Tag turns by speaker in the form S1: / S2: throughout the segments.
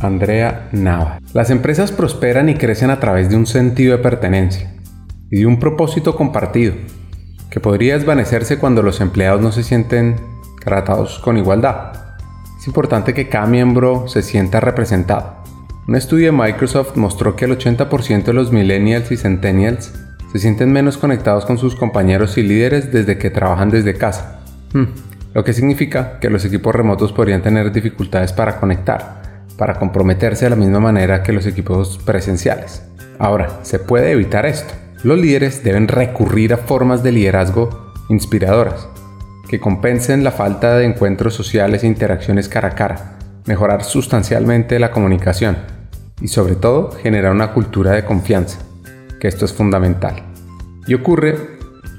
S1: Andrea Nava. Las empresas prosperan y crecen a través de un sentido de pertenencia y de un propósito compartido, que podría desvanecerse cuando los empleados no se sienten tratados con igualdad. Es importante que cada miembro se sienta representado. Un estudio de Microsoft mostró que el 80% de los millennials y centennials se sienten menos conectados con sus compañeros y líderes desde que trabajan desde casa. Hmm, lo que significa que los equipos remotos podrían tener dificultades para conectar, para comprometerse de la misma manera que los equipos presenciales. Ahora, se puede evitar esto. Los líderes deben recurrir a formas de liderazgo inspiradoras, que compensen la falta de encuentros sociales e interacciones cara a cara, mejorar sustancialmente la comunicación y sobre todo generar una cultura de confianza, que esto es fundamental. Y ocurre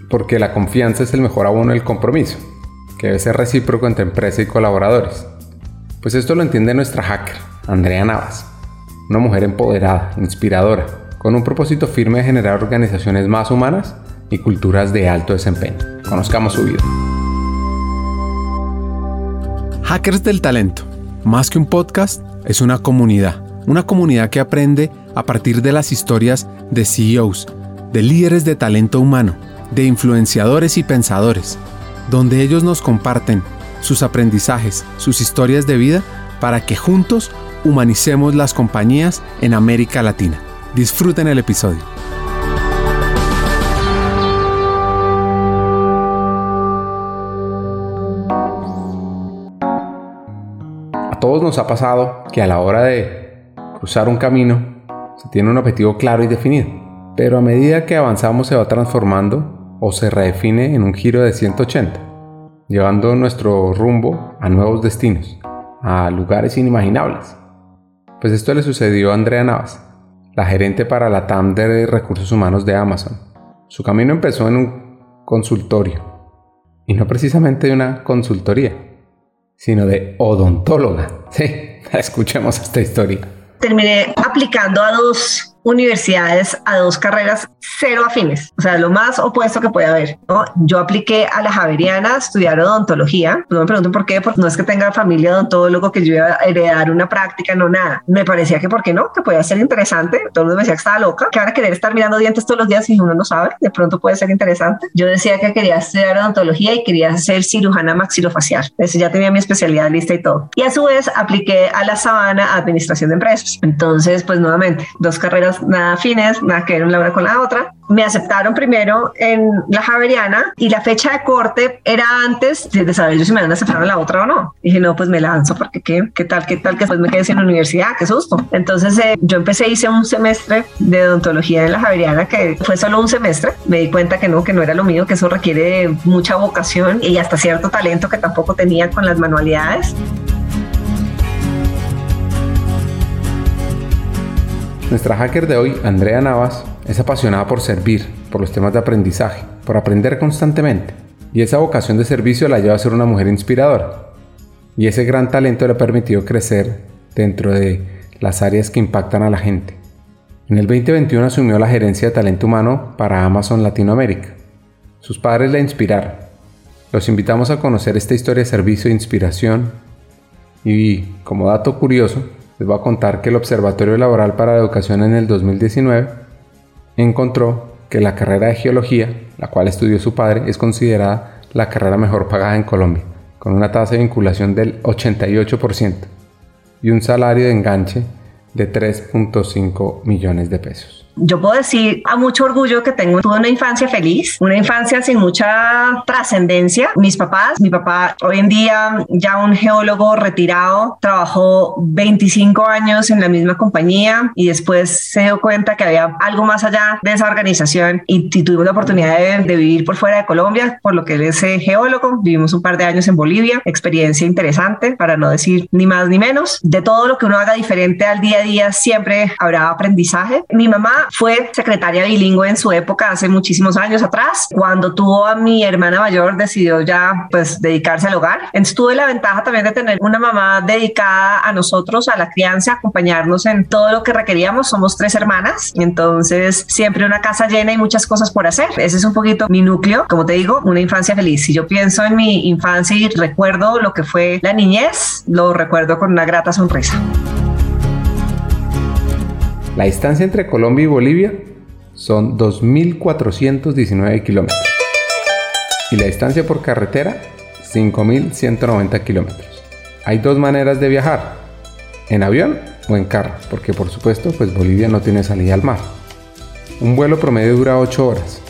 S1: porque la confianza es el mejor abono del compromiso, que debe ser recíproco entre empresa y colaboradores. Pues esto lo entiende nuestra hacker, Andrea Navas, una mujer empoderada, inspiradora, con un propósito firme de generar organizaciones más humanas y culturas de alto desempeño. Conozcamos su vida.
S2: Hackers del Talento, más que un podcast, es una comunidad. Una comunidad que aprende a partir de las historias de CEOs, de líderes de talento humano, de influenciadores y pensadores, donde ellos nos comparten sus aprendizajes, sus historias de vida, para que juntos humanicemos las compañías en América Latina. Disfruten el episodio.
S1: todos nos ha pasado que a la hora de cruzar un camino se tiene un objetivo claro y definido, pero a medida que avanzamos se va transformando o se redefine en un giro de 180, llevando nuestro rumbo a nuevos destinos, a lugares inimaginables. Pues esto le sucedió a Andrea Navas, la gerente para la TAM de recursos humanos de Amazon. Su camino empezó en un consultorio, y no precisamente una consultoría, sino de odontóloga. Sí, escuchemos esta historia.
S3: Terminé aplicando a dos universidades a dos carreras cero afines, o sea, lo más opuesto que puede haber. ¿no? Yo apliqué a la Javeriana a estudiar odontología, no me pregunten por qué, porque no es que tenga familia odontólogo que yo iba a heredar una práctica, no nada. Me parecía que por qué no, que podía ser interesante, todo el mundo me decía que estaba loca, que ahora querer estar mirando dientes todos los días y uno no sabe, de pronto puede ser interesante. Yo decía que quería estudiar odontología y quería ser cirujana maxilofacial, eso ya tenía mi especialidad lista y todo. Y a su vez apliqué a la Sabana Administración de Empresas. Entonces, pues nuevamente, dos carreras nada afines, nada que ver una con la otra. Me aceptaron primero en la Javeriana y la fecha de corte era antes de saber yo si me van a aceptar la otra o no. dije, no, pues me lanzo porque qué, qué tal, qué tal que después me quedé sin universidad, qué susto. Entonces eh, yo empecé, hice un semestre de odontología en la Javeriana que fue solo un semestre. Me di cuenta que no, que no era lo mío, que eso requiere mucha vocación y hasta cierto talento que tampoco tenía con las manualidades.
S1: Nuestra hacker de hoy, Andrea Navas, es apasionada por servir, por los temas de aprendizaje, por aprender constantemente. Y esa vocación de servicio la lleva a ser una mujer inspiradora. Y ese gran talento le ha permitido crecer dentro de las áreas que impactan a la gente. En el 2021 asumió la gerencia de talento humano para Amazon Latinoamérica. Sus padres la inspiraron. Los invitamos a conocer esta historia de servicio e inspiración. Y como dato curioso, les voy a contar que el Observatorio Laboral para la Educación en el 2019 encontró que la carrera de geología, la cual estudió su padre, es considerada la carrera mejor pagada en Colombia, con una tasa de vinculación del 88% y un salario de enganche de 3.5 millones de pesos
S3: yo puedo decir a mucho orgullo que tengo toda una infancia feliz, una infancia sin mucha trascendencia. Mis papás, mi papá hoy en día ya un geólogo retirado, trabajó 25 años en la misma compañía y después se dio cuenta que había algo más allá de esa organización y, tuvimos la oportunidad de, vivir por fuera de Colombia, por lo que él es eh, geólogo. Vivimos un par de años en Bolivia, experiencia interesante, para no decir ni más ni menos. De todo lo que uno haga diferente al día a día, siempre habrá aprendizaje. Mi fue secretaria bilingüe en su época, hace muchísimos años atrás. Cuando tuvo a mi hermana mayor, decidió ya pues dedicarse al hogar. Entonces tuve la ventaja también de tener una mamá dedicada a nosotros, a la crianza, acompañarnos en todo lo que requeríamos. Somos tres hermanas, entonces siempre una casa llena y muchas cosas por hacer. Ese es un poquito mi núcleo, como te digo, una infancia feliz. Si yo pienso en mi infancia y recuerdo lo que fue la niñez, lo recuerdo con una grata sonrisa.
S1: La distancia entre Colombia y Bolivia son 2.419 kilómetros. Y la distancia por carretera, 5.190 kilómetros. Hay dos maneras de viajar, en avión o en carro, porque por supuesto pues Bolivia no tiene salida al mar. Un vuelo promedio dura 8 horas.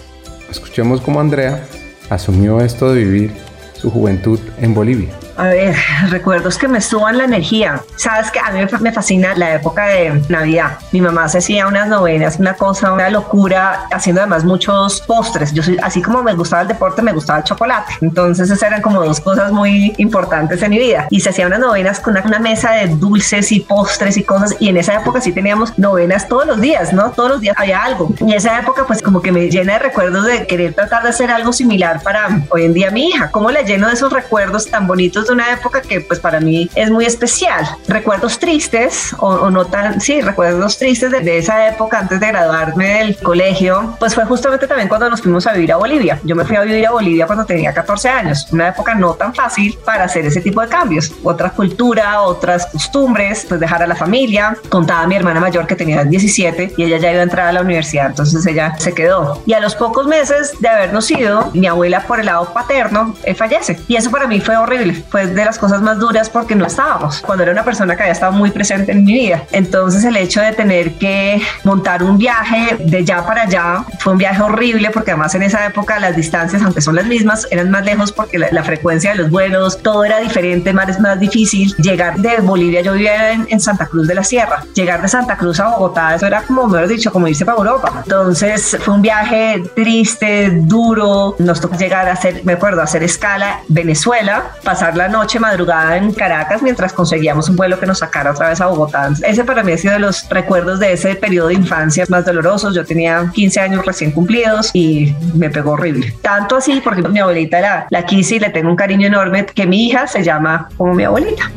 S1: Escuchemos cómo Andrea asumió esto de vivir su juventud en Bolivia.
S3: A ver, recuerdos que me suban la energía. Sabes que a mí me fascina la época de Navidad. Mi mamá se hacía unas novenas, una cosa, una locura, haciendo además muchos postres. Yo soy, así como me gustaba el deporte, me gustaba el chocolate. Entonces esas eran como dos cosas muy importantes en mi vida. Y se hacían unas novenas con una, mesa de dulces y postres y cosas. Y en esa época sí teníamos novenas todos los días, ¿no? Todos los días había algo. Y esa época pues como que me llena de recuerdos de querer tratar de hacer algo similar para hoy en día mi hija. ¿Cómo le lleno de esos recuerdos tan bonitos? De una época que pues para mí es muy especial. Recuerdos tristes o, no tan, sí, recuerdos tristes de, esa época antes de graduarme del colegio, pues fue justamente también cuando nos fuimos a vivir a Bolivia. Yo me fui a vivir a Bolivia cuando tenía 14 años, una época no tan fácil para hacer ese tipo de cambios. Otra cultura, otras costumbres, pues dejar a la familia. Contaba a mi hermana mayor que tenía 17 y ella ya iba a entrar a la universidad, entonces ella se quedó. Y a los pocos meses de habernos ido, mi abuela por el lado paterno eh, fallece. Y eso para mí fue horrible fue de las cosas más duras porque no estábamos, cuando era una persona que había estado muy presente en mi vida. Entonces el hecho de tener que montar un viaje de ya para allá fue un viaje horrible porque además en esa época las distancias, aunque son las mismas, eran más lejos porque la, frecuencia de los vuelos, todo era diferente, más, más difícil. Llegar de Bolivia, yo vivía en, Santa Cruz de la Sierra, llegar de Santa Cruz a Bogotá, eso era como, mejor dicho, como irse para Europa. Entonces fue un viaje triste, duro, nos tocó llegar a hacer, me acuerdo, a hacer escala Venezuela, pasar noche madrugada en Caracas mientras conseguíamos un vuelo que nos sacara otra vez a Bogotá. Ese para mí ha sido de los recuerdos de ese periodo de infancia más dolorosos. Yo tenía 15 años recién cumplidos y me pegó horrible. Tanto así porque mi abuelita la, la quise y le tengo un cariño enorme que mi hija se llama como mi abuelita.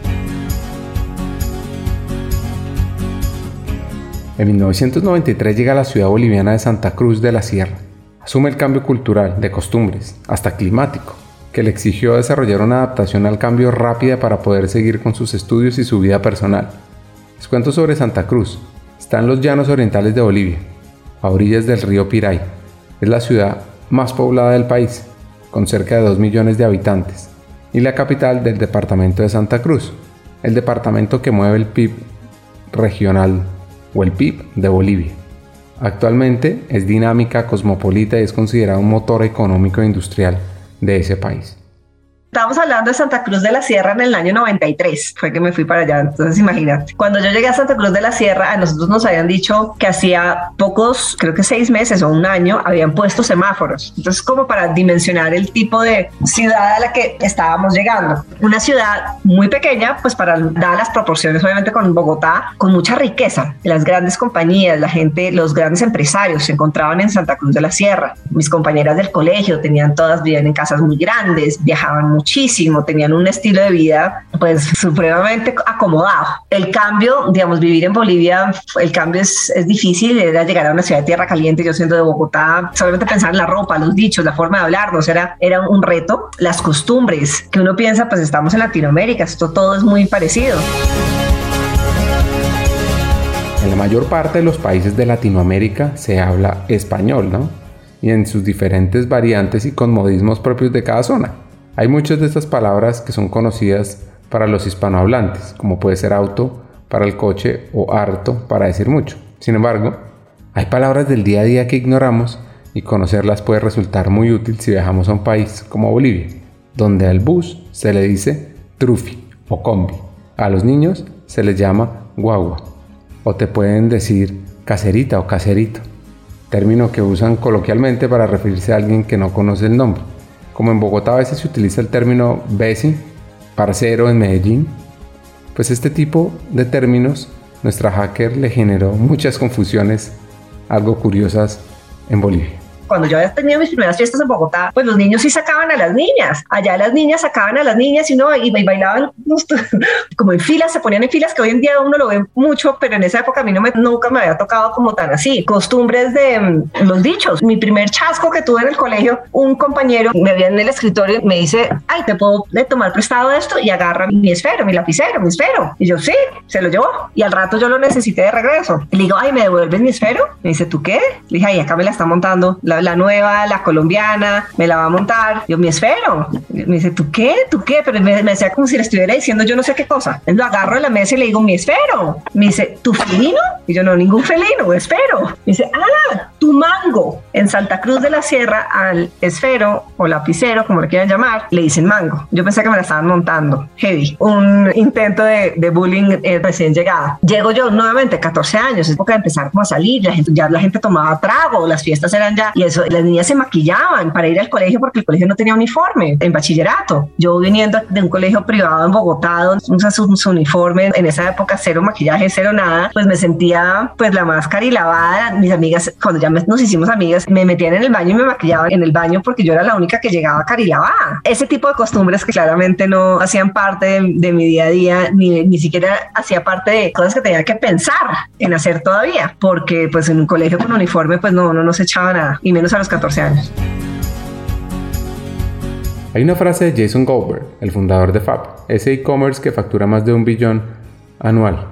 S1: En 1993 llega a la ciudad boliviana de Santa Cruz de la Sierra. Asume el cambio cultural, de costumbres, hasta climático que le exigió desarrollar una adaptación al cambio rápida para poder seguir con sus estudios y su vida personal. Les cuento sobre Santa Cruz. Está en los llanos orientales de Bolivia, a orillas del río Piray. Es la ciudad más poblada del país, con cerca de 2 millones de habitantes, y la capital del departamento de Santa Cruz, el departamento que mueve el PIB regional o el PIB de Bolivia. Actualmente es dinámica, cosmopolita y es considerada un motor económico e industrial de ese país.
S3: Estamos hablando de Santa Cruz de la Sierra en el año 93, fue que me fui para allá, entonces imagínate. Cuando yo llegué a Santa Cruz de la Sierra, a nosotros nos habían dicho que hacía pocos, creo que seis meses o un año, habían puesto semáforos. Entonces, como para dimensionar el tipo de ciudad a la que estábamos llegando. Una ciudad muy pequeña, pues para dar las proporciones, obviamente con Bogotá, con mucha riqueza. Las grandes compañías, la gente, los grandes empresarios se encontraban en Santa Cruz de la Sierra. Mis compañeras del colegio tenían todas, vivían en casas muy grandes, viajaban mucho muchísimo, tenían un estilo de vida pues supremamente acomodado. El cambio, digamos, vivir en Bolivia, el cambio es, es difícil, era llegar a una ciudad de tierra caliente, yo siendo de Bogotá, solamente pensar en la ropa, los dichos, la forma de hablarnos, era, era un reto. Las costumbres, que uno piensa, pues estamos en Latinoamérica, esto todo es muy parecido.
S1: En la mayor parte de los países de Latinoamérica se habla español, ¿no? Y en sus diferentes variantes y con modismos propios de cada zona. Hay muchas de estas palabras que son conocidas para los hispanohablantes, como puede ser auto para el coche o harto para decir mucho. Sin embargo, hay palabras del día a día que ignoramos y conocerlas puede resultar muy útil si viajamos a un país como Bolivia, donde al bus se le dice trufi o combi. A los niños se les llama guagua o te pueden decir caserita o caserito, término que usan coloquialmente para referirse a alguien que no conoce el nombre. Como en Bogotá a veces se utiliza el término besi, parcero en Medellín, pues este tipo de términos nuestra hacker le generó muchas confusiones algo curiosas en Bolivia.
S3: Cuando yo tenido mis primeras fiestas en Bogotá, pues los niños sí sacaban a las niñas. Allá las niñas sacaban a las niñas y no, y, bailaban como en filas, se ponían en filas que hoy en día uno lo ve mucho, pero en esa época a mí no me, nunca me había tocado como tan así. Costumbres de mm, los dichos. Mi primer chasco que tuve en el colegio, un compañero me veía en el escritorio y me dice, ay, te puedo tomar prestado esto y agarra mi esfero, mi lapicero, mi esfero. Y yo, sí, se lo llevó. Y al rato yo lo necesité de regreso. Y le digo, ay, ¿me devuelves mi esfero? Me dice, ¿tú qué? Le dije, ay, acá me la está montando la, la nueva, la colombiana, me la va a montar. Yo, mi esfero. Me dice, ¿tú qué? ¿Tú qué? Pero me, me decía como si le estuviera diciendo yo no sé qué cosa. Lo agarro de la mesa y le digo, mi esfero. Me dice, ¿tu felino? Y yo, no, ningún felino, esfero. Me dice, ah, mango. En Santa Cruz de la Sierra al esfero o lapicero, como le quieran llamar, le dicen mango. Yo pensé que me la estaban montando. Heavy. Un intento de, de bullying eh, recién llegada. Llego yo nuevamente, 14 años, es época de empezar como a salir, la gente, ya la gente tomaba trago, las fiestas eran ya, y eso, las niñas se maquillaban para ir al colegio porque el colegio no tenía uniforme en bachillerato. Yo viniendo de un colegio privado en Bogotá, donde usa su, su uniforme, en esa época cero maquillaje, cero nada, pues me sentía pues la máscara y lavada. Mis amigas, cuando ya nos hicimos amigas, me metían en el baño y me maquillaban en el baño porque yo era la única que llegaba carilavada. Ese tipo de costumbres que claramente no hacían parte de, de mi día a día, ni, ni siquiera hacía parte de cosas que tenía que pensar en hacer todavía, porque pues en un colegio con uniforme pues no, no nos echaba nada, y menos a los 14 años.
S1: Hay una frase de Jason Goldberg, el fundador de Fab, ese e-commerce que factura más de un billón anual,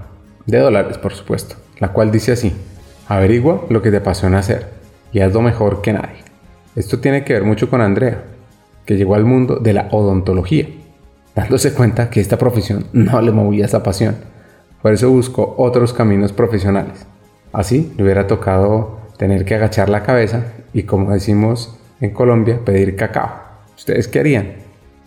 S1: de dólares por supuesto, la cual dice así, averigua lo que te apasiona hacer y hazlo mejor que nadie. Esto tiene que ver mucho con Andrea, que llegó al mundo de la odontología, dándose cuenta que esta profesión no le movía esa pasión. Por eso buscó otros caminos profesionales. Así le hubiera tocado tener que agachar la cabeza y, como decimos en Colombia, pedir cacao. ¿Ustedes qué harían?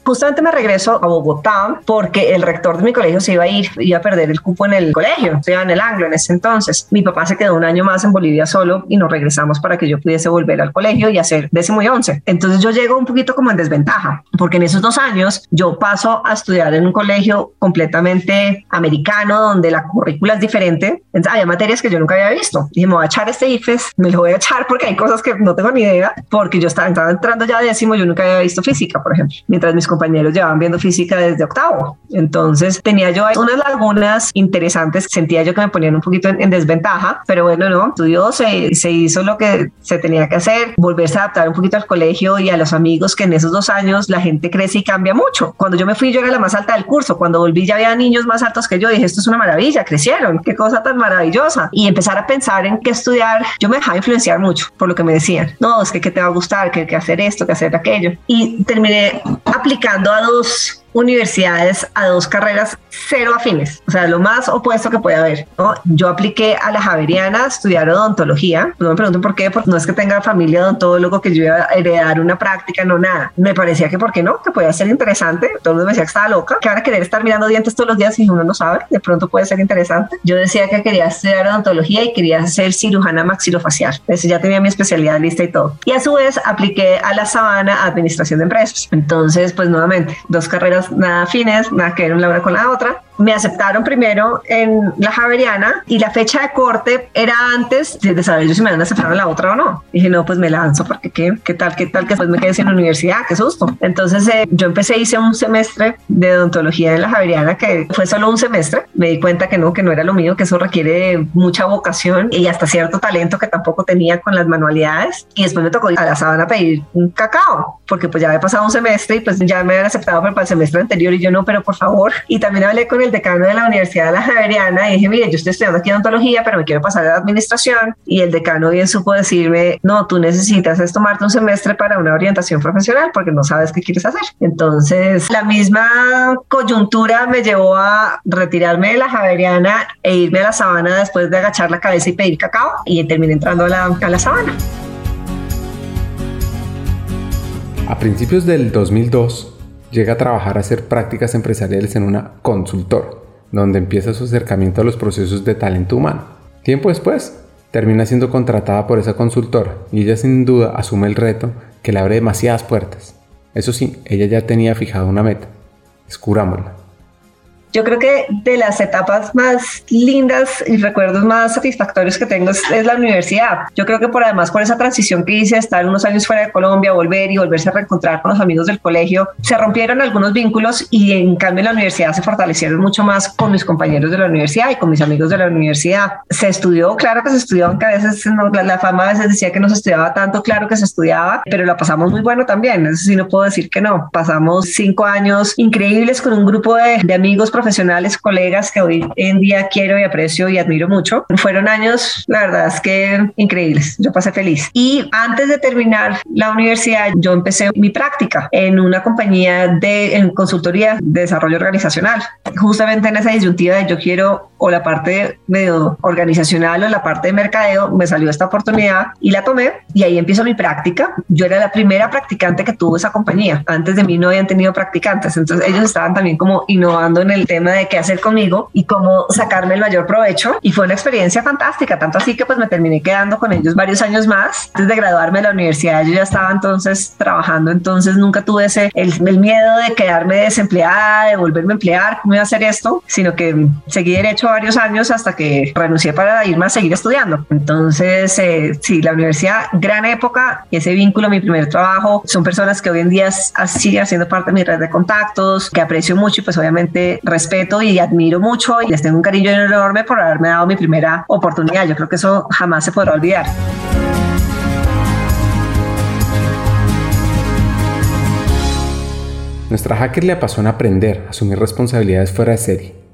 S3: Justamente me regreso a Bogotá porque el rector de mi colegio se iba a ir, iba a perder el cupo en el colegio, estudiaba en el Anglo en ese entonces. Mi papá se quedó un año más en Bolivia solo y nos regresamos para que yo pudiese volver al colegio y hacer décimo y once. Entonces yo llego un poquito como en desventaja, porque en esos dos años yo paso a estudiar en un colegio completamente americano, donde la currícula es diferente. Entonces, había materias que yo nunca había visto. Dije, me voy a echar este IFES, me lo voy a echar porque hay cosas que no tengo ni idea, porque yo estaba, entrando ya décimo, yo nunca había visto física, por ejemplo, mientras mis compañeros llevaban viendo física desde octavo. Entonces tenía yo unas lagunas interesantes, sentía yo que me ponían un poquito en, desventaja, pero bueno, no, estudió, se, se hizo lo que se tenía que hacer, volverse a adaptar un poquito al colegio y a los amigos que en esos dos años la gente crece y cambia mucho. Cuando yo me fui yo era la más alta del curso, cuando volví ya había niños más altos que yo, dije, esto es una maravilla, crecieron, qué cosa tan maravillosa. Y empezar a pensar en qué estudiar, yo me dejaba influenciar mucho por lo que me decían, no, es que, que te va a gustar, que, que hacer esto, que hacer aquello. Y terminé aplicando a dos universidades a dos carreras cero afines, o sea, lo más opuesto que puede haber. ¿no? Yo apliqué a la Javeriana a estudiar odontología, no me pregunten por qué, porque no es que tenga familia odontólogo que yo iba a heredar una práctica, no nada. Me parecía que, ¿por qué no? Que podía ser interesante. Todo el mundo me decía que estaba loca, que ahora querer estar mirando dientes todos los días y uno no sabe, de pronto puede ser interesante. Yo decía que quería estudiar odontología y quería ser cirujana maxilofacial. Eso ya tenía mi especialidad lista y todo. Y a su vez apliqué a la Sabana Administración de Empresas. Entonces, pues nuevamente, dos carreras nada afines, nada que ver una con la otra me aceptaron primero en la Javeriana y la fecha de corte era antes de saber yo si me van a aceptar en la otra o no. dije, no, pues me lanzo porque qué, qué tal, qué tal que después me quedé la universidad, qué susto. Entonces eh, yo empecé, hice un semestre de odontología en la Javeriana que fue solo un semestre. Me di cuenta que no, que no era lo mío, que eso requiere mucha vocación y hasta cierto talento que tampoco tenía con las manualidades. Y después me tocó a la sabana pedir un cacao porque pues ya había pasado un semestre y pues ya me habían aceptado para el semestre anterior y yo no, pero por favor. Y también hablé con el decano de la Universidad de la Javeriana y dije, mire, yo estoy estudiando aquí odontología, pero me quiero pasar a la administración. Y el decano bien supo decirme, no, tú necesitas es tomarte un semestre para una orientación profesional porque no sabes qué quieres hacer. Entonces, la misma coyuntura me llevó a retirarme de la Javeriana e irme a la sabana después de agachar la cabeza y pedir cacao y terminé entrando a la, a la sabana.
S1: A principios del 2002, llega a trabajar a hacer prácticas empresariales en una consultora, donde empieza su acercamiento a los procesos de talento humano. Tiempo después, termina siendo contratada por esa consultora y ella sin duda asume el reto que le abre demasiadas puertas. Eso sí, ella ya tenía fijado una meta. Escurámosla.
S3: Yo creo que de las etapas más lindas y recuerdos más satisfactorios que tengo es, la universidad. Yo creo que por además por esa transición que hice, estar unos años fuera de Colombia, volver y volverse a reencontrar con los amigos del colegio, se rompieron algunos vínculos y en cambio en la universidad se fortalecieron mucho más con mis compañeros de la universidad y con mis amigos de la universidad. Se estudió, claro que se estudió, aunque a veces la, la, fama a veces decía que no se estudiaba tanto, claro que se estudiaba, pero la pasamos muy bueno también, eso sí no puedo decir que no. Pasamos cinco años increíbles con un grupo de, de amigos profesionales, colegas que hoy en día quiero y aprecio y admiro mucho. Fueron años, la verdad es que increíbles, yo pasé feliz. Y antes de terminar la universidad, yo empecé mi práctica en una compañía de en consultoría de desarrollo organizacional, justamente en esa disyuntiva de yo quiero o la parte medio organizacional o la parte de mercadeo, me salió esta oportunidad y la tomé y ahí empiezo mi práctica. Yo era la primera practicante que tuvo esa compañía. Antes de mí no habían tenido practicantes, entonces ellos estaban también como innovando en el tema de qué hacer conmigo y cómo sacarme el mayor provecho. Y fue una experiencia fantástica, tanto así que pues me terminé quedando con ellos varios años más. Antes de graduarme de la universidad yo ya estaba entonces trabajando, entonces nunca tuve ese el, el miedo de quedarme desempleada, de volverme a emplear, cómo iba a hacer esto, sino que seguí derecho varios años hasta que renuncié para irme a seguir estudiando. Entonces, eh, sí, la universidad, gran época, ese vínculo, mi primer trabajo, son personas que hoy en día siguen siendo parte de mi red de contactos, que aprecio mucho y pues obviamente respeto y admiro mucho y les tengo un cariño enorme por haberme dado mi primera oportunidad. Yo creo que eso jamás se podrá olvidar.
S1: Nuestra hacker le apasiona aprender, asumir responsabilidades fuera de serie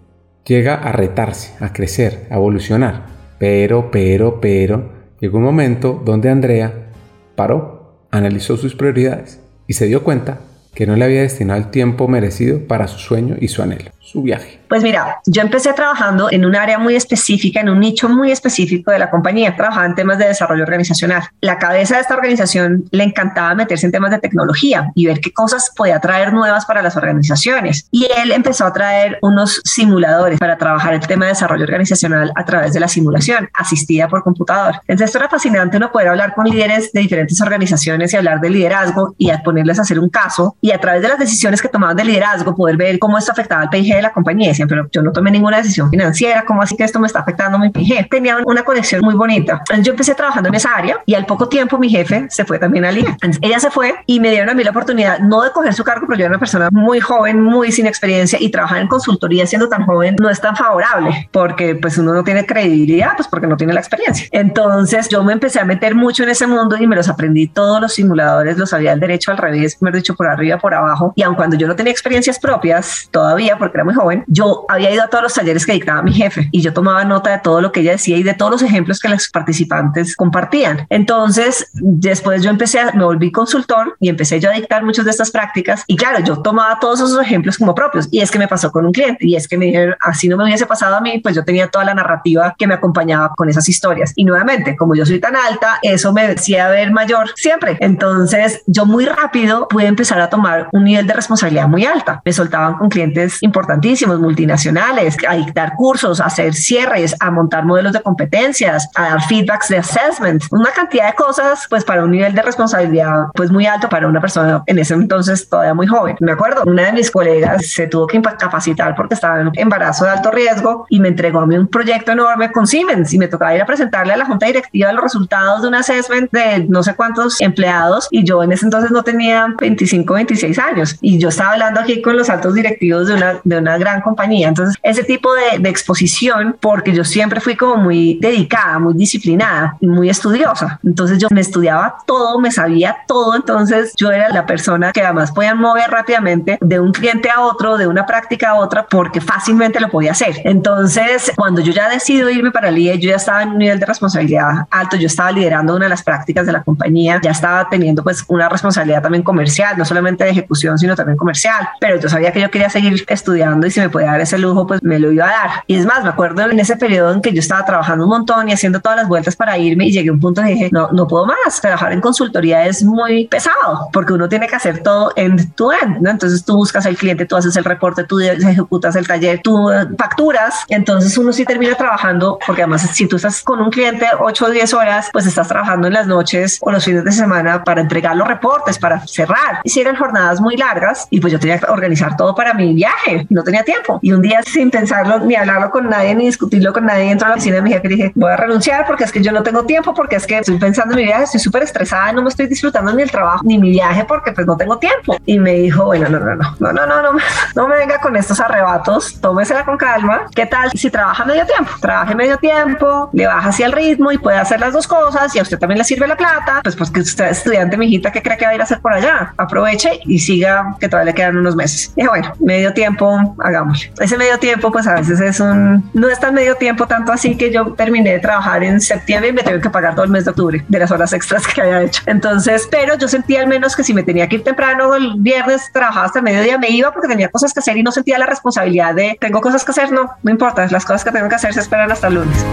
S1: llega a retarse, a crecer, a evolucionar. Pero, pero, pero, llegó un momento donde Andrea paró, analizó sus prioridades y se dio cuenta que no le había destinado el tiempo merecido para su sueño y su anhelo su viaje?
S3: Pues mira, yo empecé trabajando en un área muy específica, en un nicho muy específico de la compañía. Trabajaba en temas de desarrollo organizacional. La cabeza de esta organización le encantaba meterse en temas de tecnología y ver qué cosas podía traer nuevas para las organizaciones. Y él empezó a traer unos simuladores para trabajar el tema de desarrollo organizacional a través de la simulación asistida por computador. Entonces esto era fascinante uno poder hablar con líderes de diferentes organizaciones y hablar de liderazgo y a ponerles a hacer un caso y a través de las decisiones que tomaban de liderazgo poder ver cómo esto afectaba al PIG la compañía. Decían, pero yo no tomé ninguna decisión financiera, ¿cómo así que esto me está afectando mi jefe? Tenía una conexión muy bonita. yo empecé trabajando en esa área y al poco tiempo mi jefe se fue también al INE. Ella se fue y me dieron a mí la oportunidad, no de coger su cargo, pero yo era una persona muy joven, muy sin experiencia y trabajar en consultoría siendo tan joven no es tan favorable porque pues uno no tiene credibilidad, pues porque no tiene la experiencia. Entonces yo me empecé a meter mucho en ese mundo y me los aprendí todos los simuladores, los sabía al derecho, al revés, me he dicho por arriba, por abajo. Y aun cuando yo no tenía experiencias propias todavía, porque era muy joven, yo había ido a todos los talleres que dictaba mi jefe y yo tomaba nota de todo lo que ella decía y de todos los ejemplos que los participantes compartían. Entonces, después yo empecé a, me volví consultor y empecé yo a dictar muchas de estas prácticas y claro, yo tomaba todos esos ejemplos como propios y es que me pasó con un cliente y es que me dijeron, así no me hubiese pasado a mí, pues yo tenía toda la narrativa que me acompañaba con esas historias. Y nuevamente, como yo soy tan alta, eso me decía ver mayor siempre. Entonces, yo muy rápido pude empezar a tomar un nivel de responsabilidad muy alta. Me soltaban con clientes importantísimos, multinacionales, a dictar cursos, a hacer cierres, a montar modelos de competencias, a dar feedbacks de assessment, una cantidad de cosas, pues para un nivel de responsabilidad pues muy alto para una persona en ese entonces todavía muy joven. Me acuerdo, una de mis colegas se tuvo que capacitar porque estaba en embarazo de alto riesgo y me entregó a mí un proyecto enorme con Siemens y me tocaba ir a presentarle a la junta directiva los resultados de un assessment de no sé cuántos empleados y yo en ese entonces no tenía 25, 26 años y yo estaba hablando aquí con los altos directivos de una, de una gran compañía. Entonces, ese tipo de, de, exposición, porque yo siempre fui como muy dedicada, muy disciplinada y muy estudiosa. Entonces, yo me estudiaba todo, me sabía todo. Entonces, yo era la persona que además podía mover rápidamente de un cliente a otro, de una práctica a otra, porque fácilmente lo podía hacer. Entonces, cuando yo ya decido irme para el IE, yo ya estaba en un nivel de responsabilidad alto. Yo estaba liderando una de las prácticas de la compañía, ya estaba teniendo pues una responsabilidad también comercial, no solamente de ejecución, sino también comercial. Pero yo sabía que yo quería seguir estudiando y si me podía dar ese lujo, pues me lo iba a dar. Y es más, me acuerdo en ese periodo en que yo estaba trabajando un montón y haciendo todas las vueltas para irme y llegué a un punto y dije, no, no puedo más. Trabajar en consultoría es muy pesado porque uno tiene que hacer todo en tu end, ¿no? Entonces tú buscas al cliente, tú haces el reporte, tú ejecutas el taller, tú facturas. Entonces uno sí termina trabajando porque además si tú estás con un cliente 8 o 10 horas, pues estás trabajando en las noches o los fines de semana para entregar los reportes, para cerrar. Y si eran jornadas muy largas y pues yo tenía que organizar todo para mi viaje, no tenía tiempo. Y un día sin pensarlo, ni hablarlo con nadie, ni discutirlo con nadie dentro de la oficina de mi jefe, dije, voy a renunciar porque es que yo no tengo tiempo, porque es que estoy pensando en mi viaje, estoy súper estresada, no me estoy disfrutando ni el trabajo, ni mi viaje porque pues no tengo tiempo. Y me dijo, bueno, no, no, no, no, no, no, no, no me venga con estos arrebatos, tómesela con calma. ¿Qué tal si trabaja medio tiempo? Trabaje medio tiempo, le baja hacia el ritmo y puede hacer las dos cosas y a usted también le sirve la plata, pues pues que usted es estudiante, mi hijita, ¿qué cree que va a ir a hacer por allá? Aproveche y siga, que todavía le quedan unos meses. Y bueno, medio tiempo, hagámoslo. Ese medio tiempo, pues a veces es un, no es tan medio tiempo tanto así que yo terminé de trabajar en septiembre y me tengo que pagar todo el mes de octubre de las horas extras que había hecho. Entonces, pero yo sentía al menos que si me tenía que ir temprano el viernes, trabajaba hasta el mediodía, me iba porque tenía cosas que hacer y no sentía la responsabilidad de tengo cosas que hacer, no, no importa, las cosas que tengo que hacer se esperan hasta el lunes.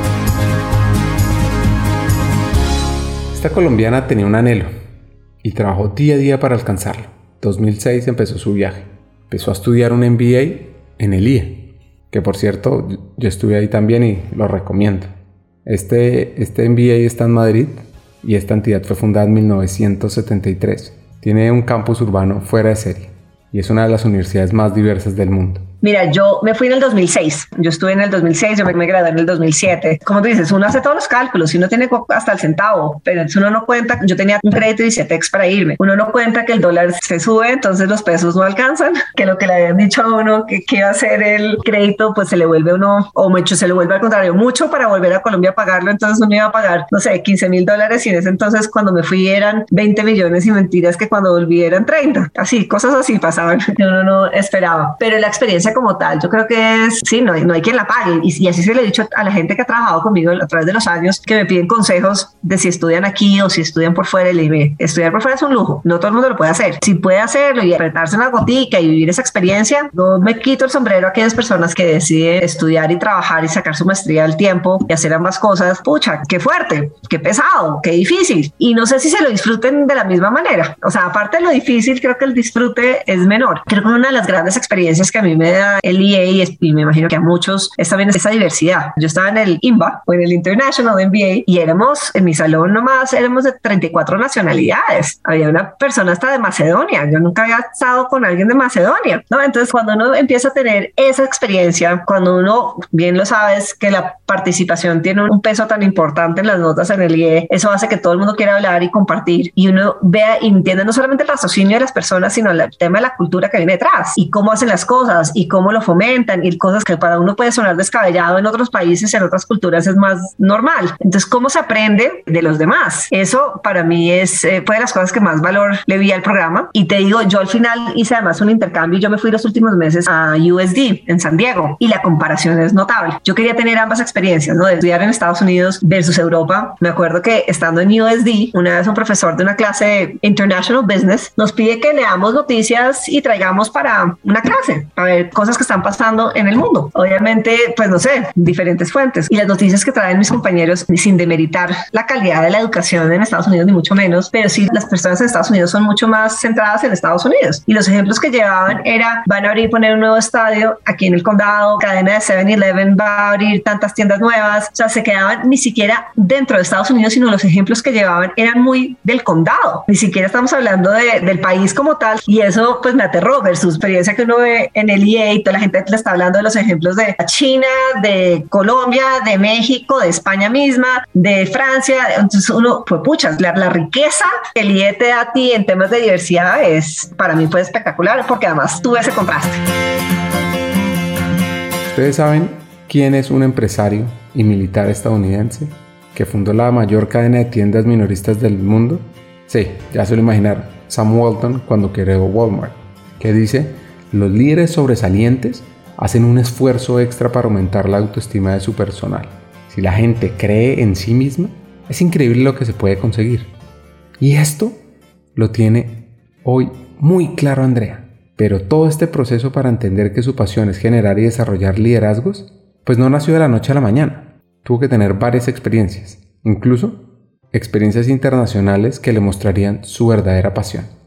S1: Esta colombiana tenía un anhelo y trabajó día a día para alcanzarlo. 2006 empezó su viaje. Empezó a estudiar un MBA en el IE, que por cierto yo estuve ahí también y lo recomiendo. Este, este MBA está en Madrid y esta entidad fue fundada en 1973. Tiene un campus urbano fuera de serie y es una de las universidades más diversas del mundo.
S3: Mira, yo me fui en el 2006. Yo estuve en el 2006, yo me gradué en el 2007. Como tú dices, uno hace todos los cálculos y uno tiene hasta el centavo, pero uno no cuenta. Yo tenía un crédito y 7x para irme. Uno no cuenta que el dólar se sube, entonces los pesos no alcanzan, que lo que le habían dicho a uno que, que iba a ser el crédito, pues se le vuelve uno, o mucho, se le vuelve al contrario, mucho para volver a Colombia a pagarlo. Entonces uno iba a pagar, no sé, 15 mil dólares y en ese entonces cuando me fui eran 20 millones y mentiras que cuando volví eran 30. Así, cosas así pasaban que uno no esperaba. Pero la experiencia como tal. Yo creo que es, sí, no, no hay quien la pague. Y, y, así se le he dicho a la gente que ha trabajado conmigo a través de los años, que me piden consejos de si estudian aquí o si estudian por fuera. Y le digo, estudiar por fuera es un lujo, no todo el mundo lo puede hacer. Si puede hacerlo y apretarse una gotica y vivir esa experiencia, no me quito el sombrero a aquellas personas que deciden estudiar y trabajar y sacar su maestría al tiempo y hacer ambas cosas. Pucha, qué fuerte, qué pesado, qué difícil. Y no sé si se lo disfruten de la misma manera. O sea, aparte de lo difícil, creo que el disfrute es menor. Creo que una de las grandes experiencias que a mí me da el y, me imagino que a muchos es también esa diversidad. Yo estaba en el IMBA o en el International MBA y éramos en mi salón nomás, éramos de 34 nacionalidades. Había una persona hasta de Macedonia. Yo nunca había estado con alguien de Macedonia, ¿no? Entonces, cuando uno empieza a tener esa experiencia, cuando uno bien lo sabes que la participación tiene un peso tan importante en las notas en el IE, eso hace que todo el mundo quiera hablar y compartir y uno vea y entienda no solamente el raciocinio de las personas, sino el tema de la cultura que viene detrás y cómo hacen las cosas y cómo lo fomentan y cosas que para uno puede sonar descabellado en otros países, en otras culturas es más normal. Entonces, ¿cómo se aprende de los demás? Eso para mí es eh, de las cosas que más valor le vi al programa. Y te digo, yo al final hice además un intercambio y yo me fui los últimos meses a USD en San Diego y la comparación es notable. Yo quería tener ambas experiencias, ¿no? De estudiar en Estados Unidos versus Europa. Me acuerdo que estando en USD, una vez un profesor de una clase de International Business nos pide que leamos noticias y traigamos para una clase, a ver cosas que están pasando en el mundo. Obviamente, pues no sé, diferentes fuentes. Y las noticias que traen mis compañeros, sin demeritar la calidad de la educación en Estados Unidos, ni mucho menos, pero sí las personas en Estados Unidos son mucho más centradas en Estados Unidos. Y los ejemplos que llevaban era, van a abrir, poner un nuevo estadio aquí en el condado, cadena de 7-Eleven va a abrir tantas tiendas nuevas. O sea, se quedaban ni siquiera dentro de Estados Unidos, sino los ejemplos que llevaban eran muy del condado. Ni siquiera estamos hablando de, del país como tal. Y eso pues me aterró versus experiencia que uno ve en el EA y toda la gente le está hablando de los ejemplos de China, de Colombia, de México, de España misma, de Francia. Entonces uno, pues puchas, la, la riqueza que el IE te da a ti en temas de diversidad es, para mí fue espectacular porque además tuve ese contraste.
S1: ¿Ustedes saben quién es un empresario y militar estadounidense que fundó la mayor cadena de tiendas minoristas del mundo? Sí, ya se lo imaginar, Sam Walton cuando creó Walmart, que dice, los líderes sobresalientes hacen un esfuerzo extra para aumentar la autoestima de su personal. Si la gente cree en sí misma, es increíble lo que se puede conseguir. Y esto lo tiene hoy muy claro Andrea. Pero todo este proceso para entender que su pasión es generar y desarrollar liderazgos, pues no nació de la noche a la mañana. Tuvo que tener varias experiencias, incluso experiencias internacionales que le mostrarían su verdadera pasión.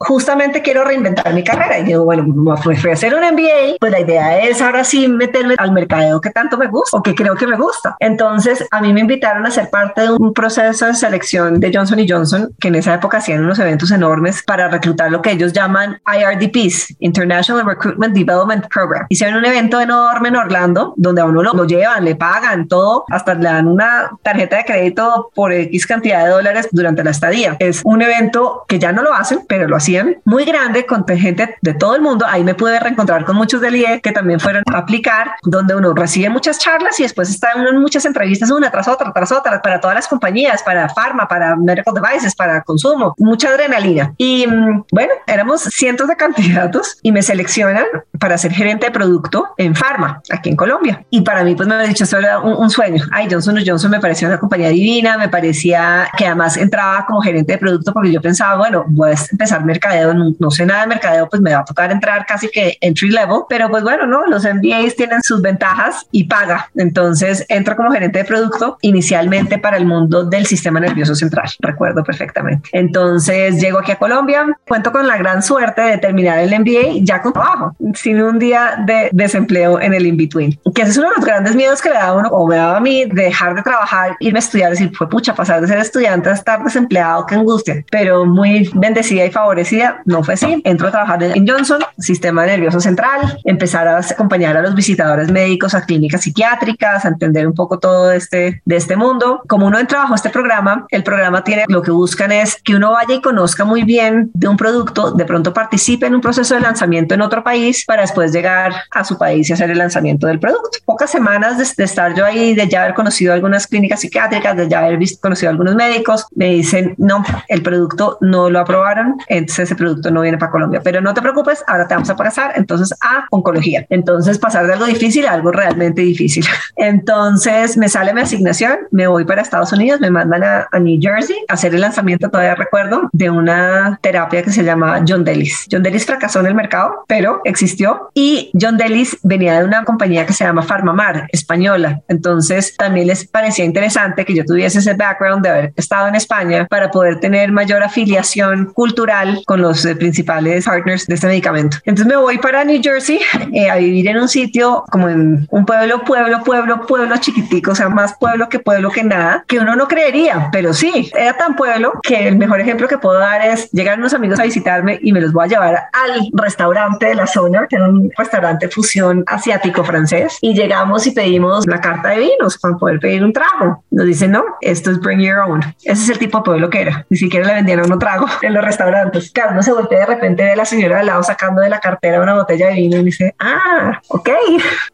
S3: Justamente quiero reinventar mi carrera. Y digo, bueno, fui a hacer un MBA, pues la idea es ahora sí meterme al mercadeo que tanto me gusta o que creo que me gusta. Entonces, a mí me invitaron a ser parte de un proceso de selección de Johnson Johnson, que en esa época hacían unos eventos enormes para reclutar lo que ellos llaman IRDPs, International Recruitment Development Program. Hicieron un evento enorme en Orlando, donde a uno lo, lo llevan, le pagan todo, hasta le dan una tarjeta de crédito por X cantidad de dólares durante la estadía. Es un evento que ya no lo hacen, pero lo hacían muy grande con gente de todo el mundo. Ahí me pude reencontrar con muchos del IE que también fueron a aplicar, donde uno recibe muchas charlas y después está uno en muchas entrevistas una tras otra, tras otra, para todas las compañías, para Pharma, para Medical Devices, para consumo, mucha adrenalina. Y mm, bueno, éramos cientos de candidatos y me seleccionan para ser gerente de producto en Pharma, aquí en Colombia. Y para mí, pues me ha dicho, eso era un, un sueño. Ay, Johnson Johnson me parecía una compañía divina, me parecía que además entraba como gerente de producto porque yo pensaba, bueno, voy a empezar mercadeo, no, no sé nada de mercadeo, pues me va a tocar entrar casi que entry level, pero pues bueno, no, los MBAs tienen sus ventajas y paga. Entonces entro como gerente de producto inicialmente para el mundo del sistema nervioso central, recuerdo perfectamente. Entonces llego aquí a Colombia, cuento con la gran suerte de terminar el MBA ya con trabajo, sin un día de desempleo en el in-between, que ese es uno de los grandes miedos que le da uno o me daba a mí de dejar de trabajar, irme a estudiar, decir, fue pucha, pasar de ser estudiante a estar desempleado, qué angustia, pero muy bendecida y favorecida, no fue así. Entro a trabajar en Johnson, sistema nervioso central, empezar a acompañar a los visitadores médicos a clínicas psiquiátricas, a entender un poco todo este, de este mundo. Como uno entra bajo este programa, el programa tiene, lo que buscan es que uno vaya y conozca muy bien de un producto, de pronto participe en un proceso de lanzamiento en otro país para después llegar a su país y hacer el lanzamiento del producto. Pocas semanas de, de estar yo ahí, de ya haber conocido algunas clínicas psiquiátricas, de ya haber visto, conocido algunos médicos, me dicen, no, el producto no lo aprobaron, entonces ese producto no viene para Colombia, pero no te preocupes, ahora te vamos a pasar entonces a oncología. Entonces pasar de algo difícil a algo realmente difícil. Entonces me sale mi asignación, me voy para Estados Unidos, me mandan a, a New Jersey a hacer el lanzamiento, todavía recuerdo, de una terapia que se llama John Delis. John Delis fracasó en el mercado, pero existió y John Delis venía de una compañía que se llama Farmamar, española. Entonces también les parecía interesante que yo tuviese ese background de haber estado en España para poder tener mayor afiliación cultural con los eh, principales partners de este medicamento. Entonces me voy para New Jersey eh, a vivir en un sitio como en un pueblo, pueblo, pueblo, pueblo chiquitico, o sea, más pueblo que pueblo que nada, que uno no creería, pero sí, era tan pueblo que el mejor ejemplo que puedo dar es llegar unos amigos a visitarme y me los voy a llevar al restaurante de la zona, que era un restaurante fusión asiático francés, y llegamos y pedimos la carta de vinos para poder pedir un trago. Nos dicen, no, esto es bring your own. Ese es el tipo de pueblo que era. Ni siquiera le vendían uno trago en los restaurantes. Claro, uno se voltea de repente ve a la señora al lado sacando de la cartera una botella de vino y dice, ah, ok,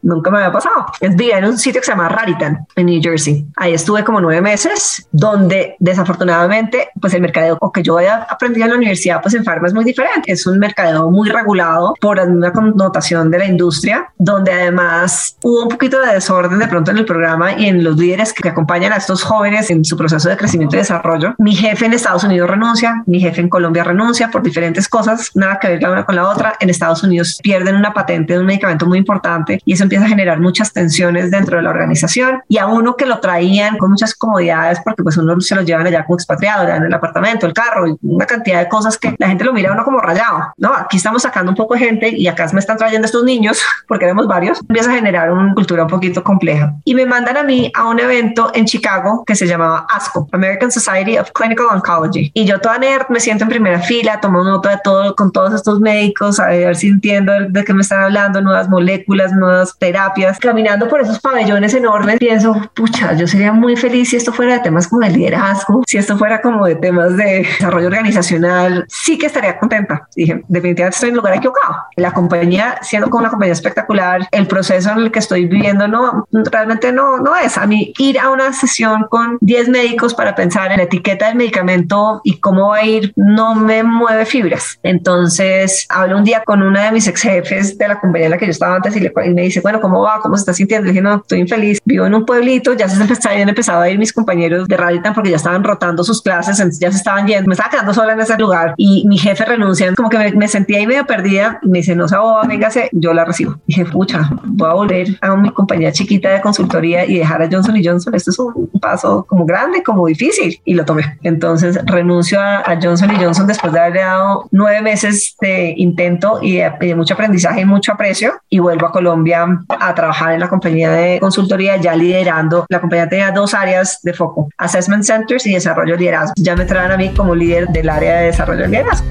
S3: nunca me había pasado. Es vivía en un sitio que se llama Raritan, en New Jersey. Ahí estuve como nueve meses, donde desafortunadamente, pues el mercadeo que yo había aprendido en la universidad, pues en Pharma es muy diferente. Es un mercadeo muy regulado por una connotación de la industria, donde además hubo un poquito de desorden de pronto en el programa y en los líderes que acompañan a estos jóvenes en su proceso de crecimiento y desarrollo. Mi jefe en Estados Unidos renuncia, mi jefe en Colombia renuncia por diferentes cosas, nada que ver la una con la otra. En Estados Unidos pierden una patente de un medicamento muy importante y eso empieza a generar muchas tensiones dentro de la organización y a uno que lo traían con muchas comodidades porque pues uno se lo llevan allá como expatriado, en el apartamento, el carro, y una cantidad de cosas que la gente lo mira a uno como rayado. No, aquí estamos sacando un poco de gente y acá me están trayendo estos niños porque éramos varios. Empieza a generar una cultura un poquito compleja y me mandan a mí a un evento en Chicago que se llamaba ASCO, American Society of Clinical Oncology. Y yo toda nerd me siento en primera fila, tomo nota de todo con todos estos médicos, a ver si entiendo de qué me están hablando, nuevas moléculas, nuevas terapias. Caminando por esos pabellones enormes, pienso, pucha, yo sería muy feliz si esto fuera de temas como el liderazgo, si esto fuera como de temas de desarrollo organizacional, sí que estaría contenta. Dije, definitivamente estoy en lugar equivocado. La compañía, siendo como una compañía espectacular, el proceso en el que estoy viviendo no, realmente no, no es. A mí ir a una sesión con 10 médicos para pensar en la etiqueta del medicamento y cómo va a ir no me mueve fibras. Entonces hablo un día con una de mis ex jefes de la compañía en la que yo estaba antes y, le, y me dice, bueno, ¿cómo va? ¿Cómo se está sintiendo? Le dije, no, estoy infeliz. Vivo en un pueblito, ya se habían empezado a ir mis compañeros de Raditan porque ya estaban rotando sus clases, ya se estaban yendo. Me estaba quedando sola en ese lugar y mi jefe renuncia. Como que me, me sentía ahí medio perdida y me dice, no se boba, véngase, yo la recibo. Dije, pucha, voy a volver a mi compañía chiquita de consultoría y dejar a Johnson Johnson. Esto es un paso como grande, como difícil. Y lo tomé. Entonces renuncio a, Johnson Johnson después de dado nueve meses de intento y de, mucho aprendizaje y mucho aprecio y vuelvo a Colombia a trabajar en la compañía de consultoría ya liderando. La compañía tenía dos áreas de foco, Assessment Centers y Desarrollo de Liderazgo. Ya me traen a mí como líder del área de desarrollo de liderazgo.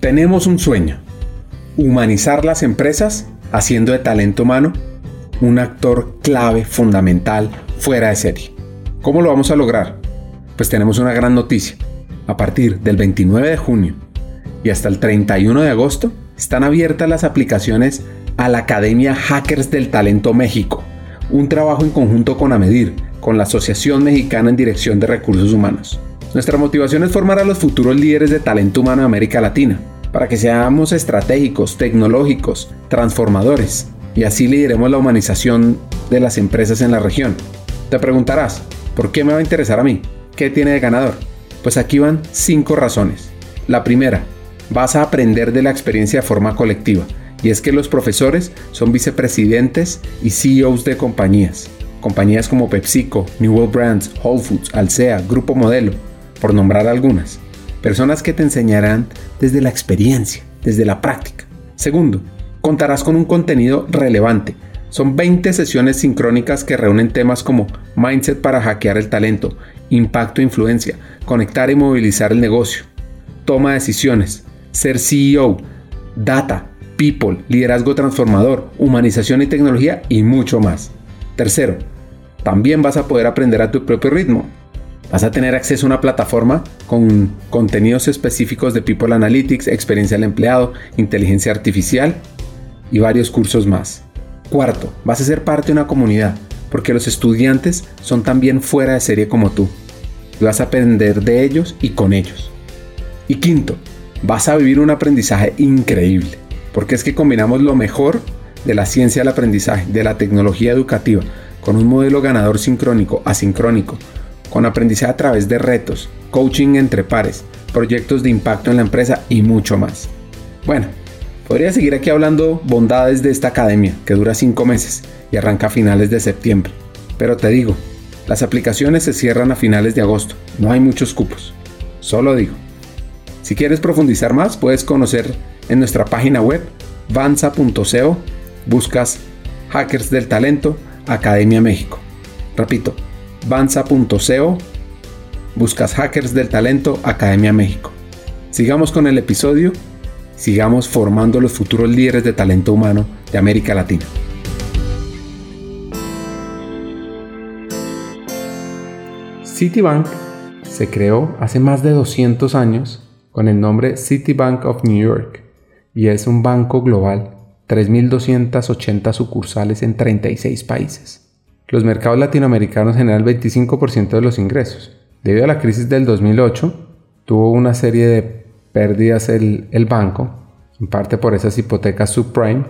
S1: Tenemos un sueño, humanizar las empresas haciendo de talento humano un actor clave, fundamental, fuera de serie. ¿Cómo lo vamos a lograr? Pues tenemos una gran noticia. A partir del 29 de junio y hasta el 31 de agosto están abiertas las aplicaciones a la Academia Hackers del Talento México, un trabajo en conjunto con AMEDIR, con la Asociación Mexicana en Dirección de Recursos Humanos. Nuestra motivación es formar a los futuros líderes de talento humano de América Latina, para que seamos estratégicos, tecnológicos, transformadores, y así lideremos la humanización de las empresas en la región. Te preguntarás, ¿por qué me va a interesar a mí? ¿Qué tiene de ganador? Pues aquí van cinco razones. La primera, vas a aprender de la experiencia de forma colectiva, y es que los profesores son vicepresidentes y CEOs de compañías. Compañías como PepsiCo, New World Brands, Whole Foods, Alsea, Grupo Modelo, por nombrar algunas. Personas que te enseñarán desde la experiencia, desde la práctica. Segundo, contarás con un contenido relevante. Son 20 sesiones sincrónicas que reúnen temas como mindset para hackear el talento, impacto e influencia, conectar y movilizar el negocio, toma de decisiones, ser CEO, data, people, liderazgo transformador, humanización y tecnología y mucho más. Tercero, también vas a poder aprender a tu propio ritmo. Vas a tener acceso a una plataforma con contenidos específicos de People Analytics, experiencia del empleado, inteligencia artificial y varios cursos más. Cuarto, vas a ser parte de una comunidad, porque los estudiantes son también fuera de serie como tú. Vas a aprender de ellos y con ellos. Y quinto, vas a vivir un aprendizaje increíble, porque es que combinamos lo mejor de la ciencia del aprendizaje, de la tecnología educativa, con un modelo ganador sincrónico, asincrónico, con aprendizaje a través de retos, coaching entre pares, proyectos de impacto en la empresa y mucho más. Bueno, podría seguir aquí hablando bondades de esta academia, que dura 5 meses y arranca a finales de septiembre. Pero te digo, las aplicaciones se cierran a finales de agosto, no hay muchos cupos. Solo digo. Si quieres profundizar más, puedes conocer en nuestra página web vanza.co, buscas Hackers del Talento, Academia México. Repito, Banza.co, buscas Hackers del Talento Academia México. Sigamos con el episodio, sigamos formando los futuros líderes de talento humano de América Latina. Citibank se creó hace más de 200 años con el nombre Citibank of New York y es un banco global, 3.280 sucursales en 36 países los mercados latinoamericanos generan el 25% de los ingresos. Debido a la crisis del 2008, tuvo una serie de pérdidas el, el banco, en parte por esas hipotecas subprime,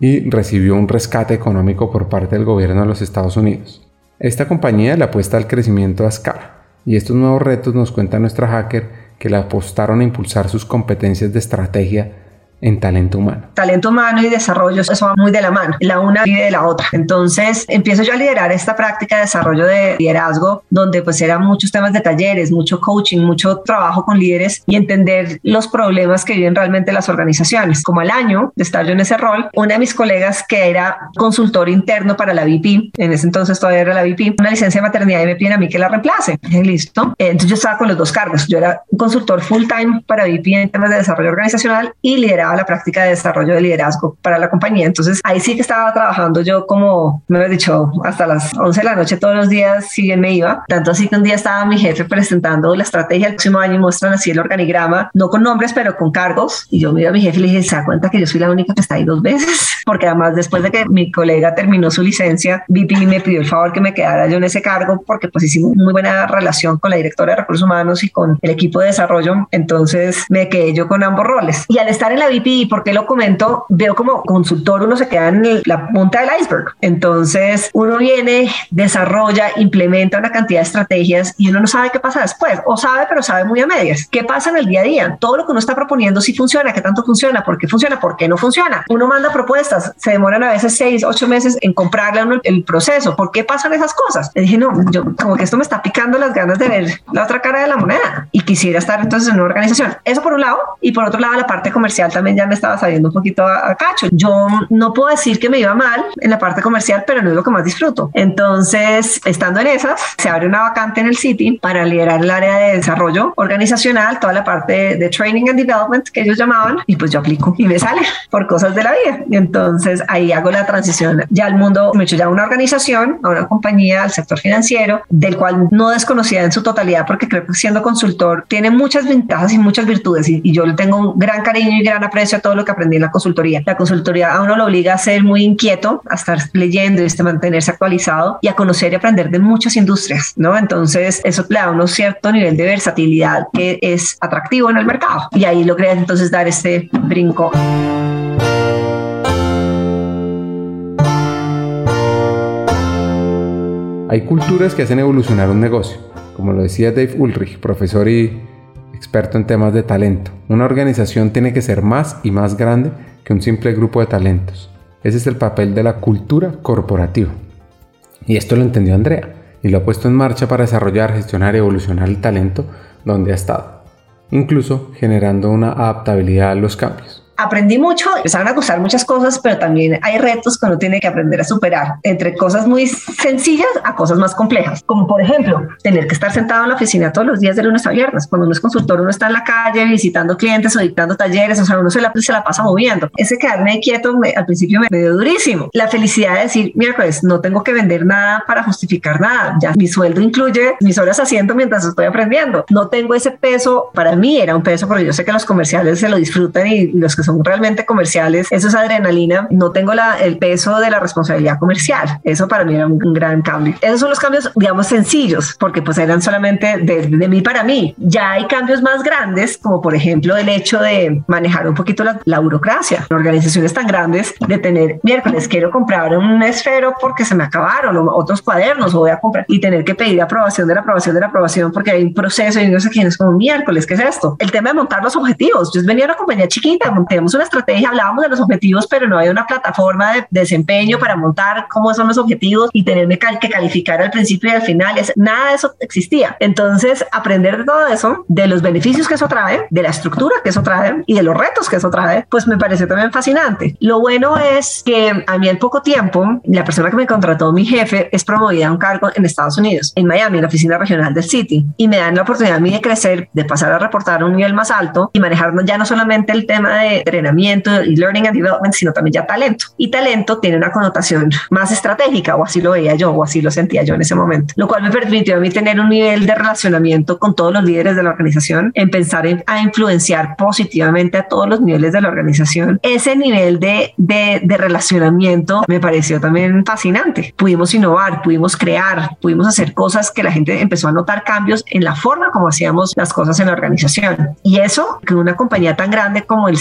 S1: y recibió un rescate económico por parte del gobierno de los Estados Unidos. Esta compañía le apuesta al crecimiento a escala, y estos nuevos retos nos cuenta nuestra hacker que le apostaron a impulsar sus competencias de estrategia en talento humano.
S3: Talento humano y desarrollo, eso va muy de la mano. La una vive de la otra. Entonces empiezo yo a liderar esta práctica de desarrollo de liderazgo, donde pues eran muchos temas de talleres, mucho coaching, mucho trabajo con líderes y entender los problemas que viven realmente las organizaciones. Como al año de estar yo en ese rol, una de mis colegas que era consultor interno para la VP, en ese entonces todavía era la VP, una licencia de maternidad y me piden a mí que la reemplace. Listo. Entonces yo estaba con los dos cargos. Yo era consultor full time para VP en temas de desarrollo organizacional y la práctica de desarrollo de liderazgo para la compañía. Entonces ahí sí que estaba trabajando yo como, me había dicho, hasta las 11 de la noche todos los días, si bien me iba. Tanto así que un día estaba mi jefe presentando la estrategia del próximo año y muestran así el organigrama, no con nombres, pero con cargos. Y yo me a mi jefe y le dije, ¿se da cuenta que yo soy la única que está ahí dos veces? Porque además después de que mi colega terminó su licencia, VP me pidió el favor que me quedara yo en ese cargo porque pues hicimos muy buena relación con la directora de recursos humanos y con el equipo de desarrollo. Entonces me quedé yo con ambos roles. Y al estar en la VP VP, ¿por qué lo comento? Veo como consultor uno se queda en la punta del iceberg. Entonces uno viene, desarrolla, implementa una cantidad de estrategias y uno no sabe qué pasa después, o sabe, pero sabe muy a medias. ¿Qué pasa en el día a día? Todo lo que uno está proponiendo si funciona, qué tanto funciona, por qué funciona, por qué no funciona. Uno manda propuestas, se demoran a veces seis, ocho meses en comprarle a uno el proceso. ¿Por qué pasan esas cosas? Le dije, no, yo como que esto me está picando las ganas de ver la otra cara de la moneda y quisiera estar entonces en una organización. Eso por un lado y por otro lado la parte comercial también ya me estaba saliendo un poquito a, a cacho. Yo no puedo decir que me iba mal en la parte comercial, pero no es lo que más disfruto. Entonces, estando en esas, se abre una vacante en el City para liderar el área de desarrollo organizacional, toda la parte de training and development que ellos llamaban, y pues yo aplico y me sale por cosas de la vida. Y entonces ahí hago la transición ya al mundo, me he hecho ya una organización, a una compañía, al sector financiero, del cual no desconocía en su totalidad, porque creo que siendo consultor tiene muchas ventajas y muchas virtudes, y, y yo le tengo un gran cariño y gran aprecio a todo lo que aprendí en la consultoría. La consultoría a uno lo obliga a ser muy inquieto, a estar leyendo y a mantenerse actualizado y a conocer y aprender de muchas industrias, ¿no? Entonces, eso le da a uno cierto nivel de versatilidad que es atractivo en el mercado. Y ahí logré entonces dar este brinco.
S1: Hay culturas que hacen evolucionar un negocio, como lo decía Dave Ulrich, profesor y experto en temas de talento. Una organización tiene que ser más y más grande que un simple grupo de talentos. Ese es el papel de la cultura corporativa. Y esto lo entendió Andrea y lo ha puesto en marcha para desarrollar, gestionar y evolucionar el talento donde ha estado, incluso generando una adaptabilidad a los cambios
S3: aprendí mucho, empezaron a gustar muchas cosas, pero también hay retos que uno tiene que aprender a superar, entre cosas muy sencillas a cosas más complejas, como por ejemplo, tener que estar sentado en la oficina todos los días de lunes a viernes. Cuando uno es consultor, uno está en la calle visitando clientes o dictando talleres, o sea, uno se la, se la pasa moviendo. Ese quedarme quieto al principio me, dio durísimo. La felicidad de decir, miércoles, no tengo que vender nada para justificar nada, ya mi sueldo incluye mis horas haciendo mientras estoy aprendiendo. No tengo ese peso, para mí era un peso, pero yo sé que los comerciales se lo disfrutan y los que son son realmente comerciales, eso es adrenalina, no tengo la, el peso de la responsabilidad comercial. Eso para mí era un, gran cambio. Esos son los cambios, digamos, sencillos, porque pues eran solamente de, de, mí para mí. Ya hay cambios más grandes, como por ejemplo el hecho de manejar un poquito la, la burocracia. Organizaciones tan grandes de tener, miércoles quiero comprar un esfero porque se me acabaron, o otros cuadernos, o voy a comprar y tener que pedir aprobación de la aprobación de la aprobación porque hay un proceso y no sé quién es como miércoles, ¿qué es esto? El tema de montar los objetivos. Yo venía a una compañía chiquita, montemos una estrategia, hablábamos de los objetivos, pero no había una plataforma de desempeño para montar cómo son los objetivos y tenerme que calificar al principio y al final. nada de eso existía. Entonces, aprender de todo eso, de los beneficios que eso trae, de la estructura que eso trae y de los retos que eso trae, pues me pareció también fascinante. Lo bueno es que a mí en poco tiempo, la persona que me contrató, mi jefe, es promovida a un cargo en Estados Unidos, en Miami, en la oficina regional del City, y me dan la oportunidad a mí de crecer, de pasar a reportar a un nivel más alto y manejar ya no solamente el tema de entrenamiento y learning and development, sino también ya talento. Y talento tiene una connotación más estratégica, o así lo veía yo, o así lo sentía yo en ese momento, lo cual me permitió a mí tener un nivel de relacionamiento con todos los líderes de la organización, en pensar en, a influenciar positivamente a todos los niveles de la organización. Ese nivel de, de, de relacionamiento me pareció también fascinante. Pudimos innovar, pudimos crear, pudimos hacer cosas que la gente empezó a notar cambios en la forma como hacíamos las cosas en la organización. Y eso, que una compañía tan grande como el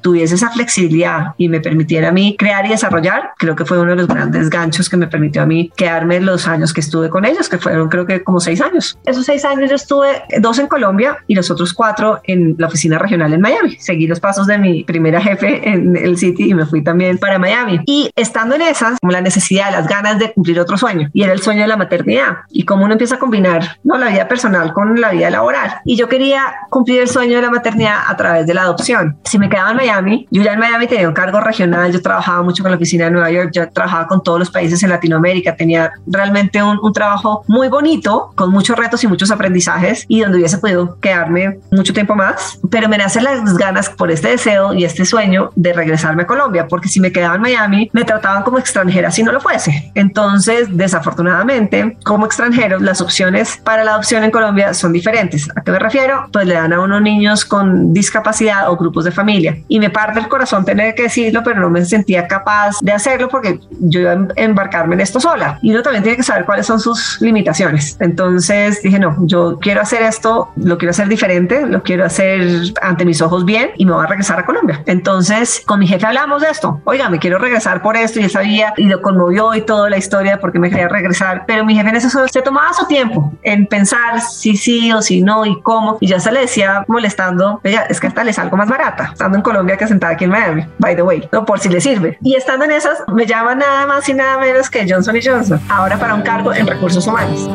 S3: Tuviese esa flexibilidad y me permitiera a mí crear y desarrollar, creo que fue uno de los grandes ganchos que me permitió a mí quedarme los años que estuve con ellos, que fueron creo que como seis años. Esos seis años yo estuve dos en Colombia y los otros cuatro en la oficina regional en Miami. Seguí los pasos de mi primera jefe en el City y me fui también para Miami. Y estando en esas, como la necesidad, las ganas de cumplir otro sueño, y era el sueño de la maternidad. Y cómo uno empieza a combinar ¿no? la vida personal con la vida laboral. Y yo quería cumplir el sueño de la maternidad a través de la adopción. Si me quedaba en Miami, yo ya en Miami tenía un cargo regional, yo trabajaba mucho con la oficina de Nueva York, yo trabajaba con todos los países en Latinoamérica, tenía realmente un, un trabajo muy bonito, con muchos retos y muchos aprendizajes, y donde hubiese podido quedarme mucho tiempo más, pero me nacen las ganas por este deseo y este sueño de regresarme a Colombia, porque si me quedaba en Miami, me trataban como extranjera si no lo fuese. Entonces, desafortunadamente, como extranjero, las opciones para la adopción en Colombia son diferentes. ¿A qué me refiero? Pues le dan a unos niños con discapacidad o grupos de familia Y me parte el corazón tener que decirlo, pero no me sentía capaz de hacerlo porque yo iba a embarcarme en esto sola. Y uno también tiene que saber cuáles son sus limitaciones. Entonces dije, no, yo quiero hacer esto, lo quiero hacer diferente, lo quiero hacer ante mis ojos bien y me voy a regresar a Colombia. Entonces con mi jefe hablamos de esto. Oiga, me quiero regresar por esto y él sabía y lo conmovió y toda la historia porque me quería regresar. Pero mi jefe en eso se tomaba su tiempo en pensar si sí o si no y cómo. Y ya se le decía molestando, es que hasta le salgo más barata estando Colombia que sentada aquí en Miami, by the way, no por si le sirve. Y estando en esas, me llaman nada más y nada menos que Johnson Johnson, ahora para un cargo en recursos humanos.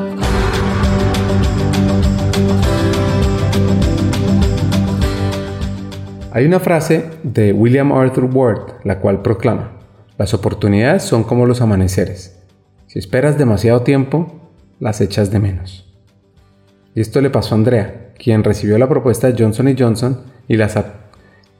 S1: Hay una frase de William Arthur Ward, la cual proclama, las oportunidades son como los amaneceres. Si esperas demasiado tiempo, las echas de menos. Y esto le pasó a Andrea, quien recibió la propuesta de Johnson Johnson y la,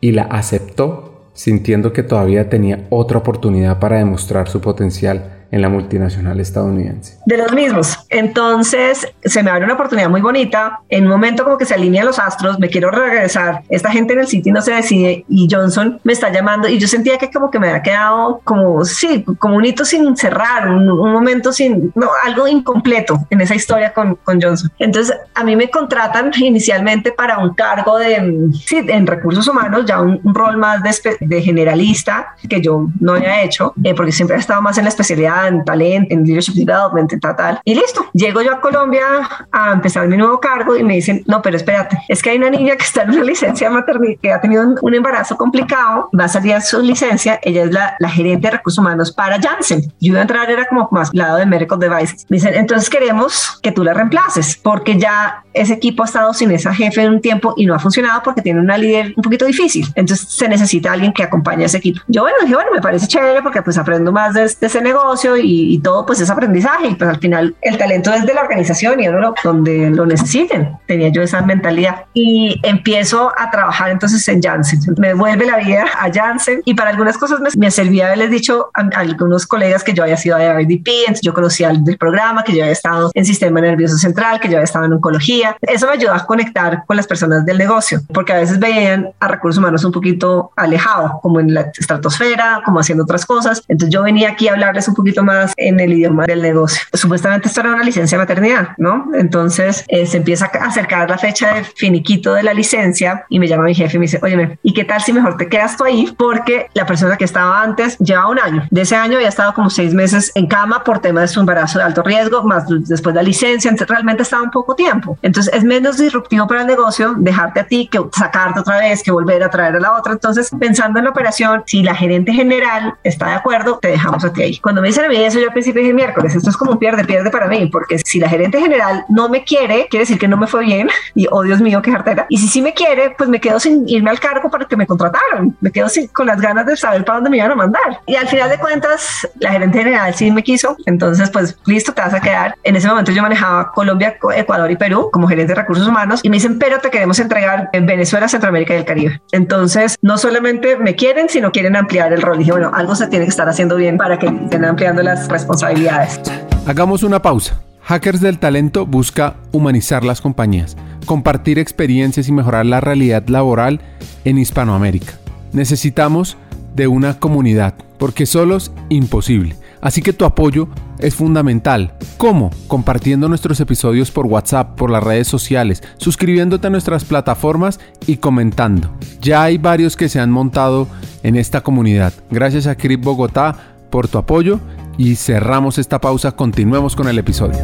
S1: y la aceptó sintiendo que todavía tenía otra oportunidad para demostrar su potencial en la multinacional estadounidense.
S3: De los mismos. Entonces se me abre una oportunidad muy bonita. En un momento como que se alinean los astros, me quiero regresar. Esta gente en el sitio no se decide y Johnson me está llamando y yo sentía que como que me había quedado como, sí, como un hito sin cerrar, un, momento sin, no, algo incompleto en esa historia con, con, Johnson. Entonces a mí me contratan inicialmente para un cargo de, sí, en recursos humanos, ya un, rol más de, de, generalista que yo no había hecho, eh, porque siempre he estado más en la especialidad en talento, en leadership development, en tal, Y listo. Llego yo a Colombia a empezar mi nuevo cargo y me dicen, no, pero espérate, es que hay una niña que está en una licencia maternidad, que ha tenido un, embarazo complicado, va a salir a su licencia, ella es la, la gerente de recursos humanos para Janssen. Yo iba a entrar, era como más lado de Medical Devices. Me dicen, entonces queremos que tú la reemplaces, porque ya ese equipo ha estado sin esa jefe en un tiempo y no ha funcionado porque tiene una líder un poquito difícil. Entonces se necesita alguien que acompañe a ese equipo. Yo, bueno, dije, bueno, me parece chévere porque pues aprendo más de, de ese negocio y, todo pues es aprendizaje y pues al final el talento es de la organización y uno donde lo necesiten. Tenía yo esa mentalidad y empiezo a trabajar entonces en Janssen. Me vuelve la vida a Janssen y para algunas cosas me, me servía haberles dicho a, algunos colegas que yo había sido de RDP, entonces yo conocía el programa, que yo había estado en sistema nervioso central, que yo había estado en oncología. Eso me ayudó a conectar con las personas del negocio porque a veces veían a recursos humanos un poquito alejado, como en la estratosfera, como haciendo otras cosas. Entonces yo venía aquí a hablarles un poquito más en el idioma del negocio. Supuestamente esto era una licencia de maternidad, ¿no? Entonces eh, se empieza a acercar la fecha de finiquito de la licencia y me llama mi jefe y me dice, oye, ¿y qué tal si mejor te quedas tú ahí? Porque la persona que estaba antes lleva un año. De ese año había estado como seis meses en cama por tema de su embarazo de alto riesgo, más después de la licencia, entonces realmente estaba un poco tiempo. Entonces es menos disruptivo para el negocio dejarte a ti que sacarte otra vez, que volver a traer a la otra. Entonces, pensando en la operación, si la gerente general está de acuerdo, te dejamos a ti ahí. Cuando me dicen a mí eso, yo al principio dije miércoles, esto es como un pierde, pierde para mí, porque si la gerente general no me quiere, quiere decir que no me fue bien y, oh Dios mío, qué jartera. Y si sí me quiere, pues me quedo sin irme al cargo para que me contrataran. Me quedo sin, con las ganas de saber para dónde me iban a mandar. Y al final de cuentas, la gerente general sí me quiso. Entonces, pues listo, te vas a quedar. En ese momento yo manejaba Colombia, Ecuador y Perú como gerente de recursos humanos y me dicen, pero te queremos entregar en Venezuela, Centroamérica y el Caribe. Entonces, no solamente me quieren, sino quieren ampliar el rol. dije, bueno, algo se tiene que estar haciendo bien para que estén ampliando las responsabilidades.
S2: Hagamos una pausa. Hackers del Talento busca humanizar las compañías, compartir experiencias y mejorar la realidad laboral en Hispanoamérica. Necesitamos de una comunidad, porque solos imposible. Así que tu apoyo es fundamental. ¿Cómo? Compartiendo nuestros episodios por WhatsApp, por las redes sociales, suscribiéndote a nuestras plataformas y comentando. Ya hay varios que se han montado en esta comunidad. Gracias a Crip Bogotá por tu apoyo y cerramos esta pausa, continuemos con el episodio.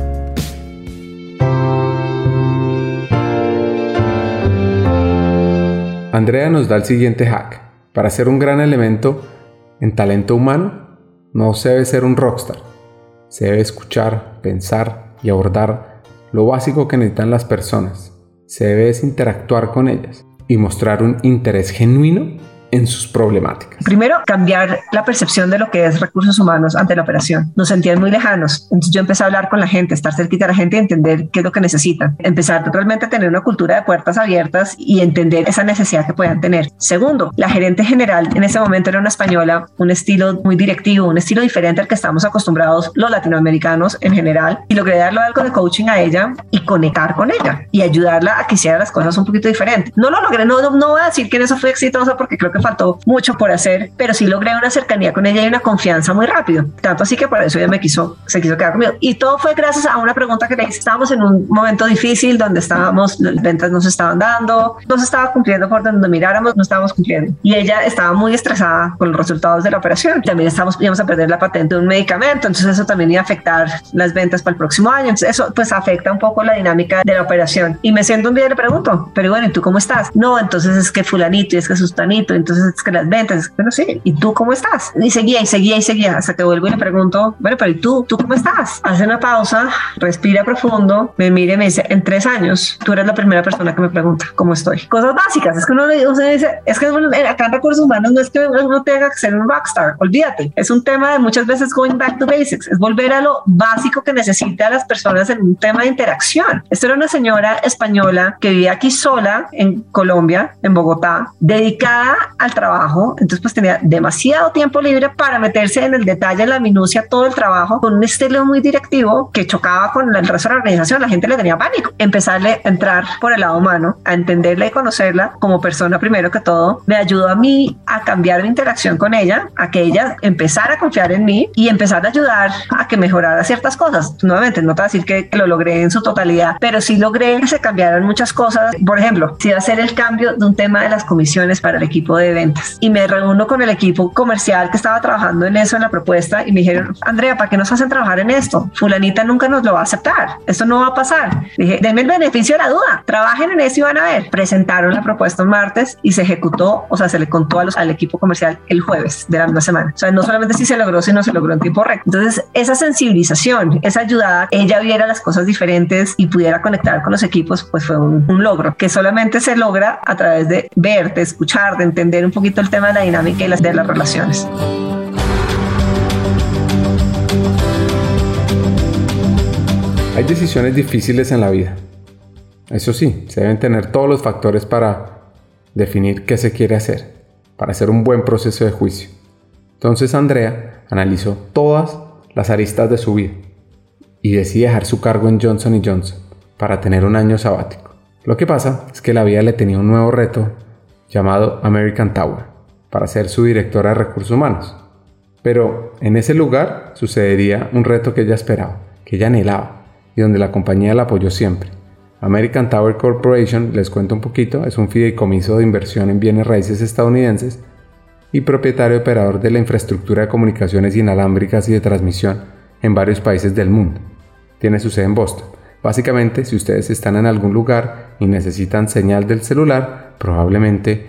S1: Andrea nos da el siguiente hack. Para ser un gran elemento en talento humano, no se debe ser un rockstar. Se debe escuchar, pensar y abordar lo básico que necesitan las personas. Se debe interactuar con ellas y mostrar un interés genuino en sus problemáticas.
S3: Primero, cambiar la percepción de lo que es recursos humanos ante la operación. Nos sentían muy lejanos. Entonces yo empecé a hablar con la gente, estar cerquita de la gente y entender qué es lo que necesitan. Empezar realmente a tener una cultura de puertas abiertas y entender esa necesidad que puedan tener. Segundo, la gerente general en ese momento era una española, un estilo muy directivo, un estilo diferente al que estamos acostumbrados los latinoamericanos en general. Y logré darle algo de coaching a ella y conectar con ella y ayudarla a que hiciera las cosas un poquito diferentes. No lo logré, no, no, no voy a decir que en eso fue exitosa porque creo que faltó mucho por hacer, pero sí logré una cercanía con ella y una confianza muy rápido. Tanto así que por eso ella me quiso, se quiso quedar conmigo. Y todo fue gracias a una pregunta que le hice. Estábamos en un momento difícil donde estábamos, las ventas no se estaban dando, no se estaba cumpliendo por donde miráramos, no estábamos cumpliendo. Y ella estaba muy estresada con los resultados de la operación. También estábamos, íbamos a perder la patente de un medicamento, entonces eso también iba a afectar las ventas para el próximo año. Entonces eso pues afecta un poco la dinámica de la operación. Y me siento un día y le pregunto, pero bueno, ¿y tú cómo estás? No, entonces es que fulanito, y es que sustanito, entonces es que las ventas, pero sí, ¿y tú cómo estás? Y seguía y seguía y seguía hasta que vuelvo y le pregunto, bueno, pero ¿y tú? ¿Tú cómo estás? Hace una pausa, respira profundo, me mire y me dice, en tres años, tú eres la primera persona que me pregunta cómo estoy. Cosas básicas, es que uno, uno dice, es que acá en recursos humanos no es que uno tenga que ser un rockstar, olvídate, es un tema de muchas veces going back to basics, es volver a lo básico que necesita las personas en un tema de interacción. Esto era una señora española que vivía aquí sola en Colombia, en Bogotá, dedicada al trabajo, entonces pues tenía demasiado tiempo libre para meterse en el detalle, en la minucia, todo el trabajo, con un estilo muy directivo que chocaba con el resto de la organización, la gente le tenía pánico. Empezarle a entrar por el lado humano, a entenderla y conocerla como persona primero que todo, me ayudó a mí a cambiar mi interacción con ella, a que ella empezara a confiar en mí y empezar a ayudar a que mejorara ciertas cosas. Nuevamente, no te voy a decir que, lo logré en su totalidad, pero sí logré que se cambiaran muchas cosas. Por ejemplo, si va a hacer el cambio de un tema de las comisiones para el equipo de ventas y me reúno con el equipo comercial que estaba trabajando en eso, en la propuesta, y me dijeron, Andrea, ¿para qué nos hacen trabajar en esto? Fulanita nunca nos lo va a aceptar. Esto no va a pasar. Dije, denme el beneficio de la duda. Trabajen en eso y van a ver. Presentaron la propuesta un martes y se ejecutó, o sea, se le contó a los, al equipo comercial el jueves de la misma semana. O sea, no solamente si se logró, sino se logró en tiempo récord. Entonces, esa sensibilización, esa ayuda, ella viera las cosas diferentes y pudiera conectar con los equipos, pues fue un, un logro que solamente se logra a través de ver, de escuchar, de entender un poquito el tema de la dinámica y las de las relaciones.
S1: Hay decisiones difíciles en la vida. Eso sí, se deben tener todos los factores para definir qué se quiere hacer, para hacer un buen proceso de juicio. Entonces Andrea analizó todas las aristas de su vida y decide dejar su cargo en Johnson Johnson para tener un año sabático. Lo que pasa es que la vida le tenía un nuevo reto llamado American Tower para ser su directora de recursos humanos. Pero en ese lugar sucedería un reto que ella esperaba, que ella anhelaba y donde la compañía la apoyó siempre. American Tower Corporation, les cuento un poquito, es un fideicomiso de inversión en bienes raíces estadounidenses y propietario operador de la infraestructura de comunicaciones inalámbricas y de transmisión en varios países del mundo. Tiene su sede en Boston. Básicamente, si ustedes están en algún lugar y necesitan señal del celular, probablemente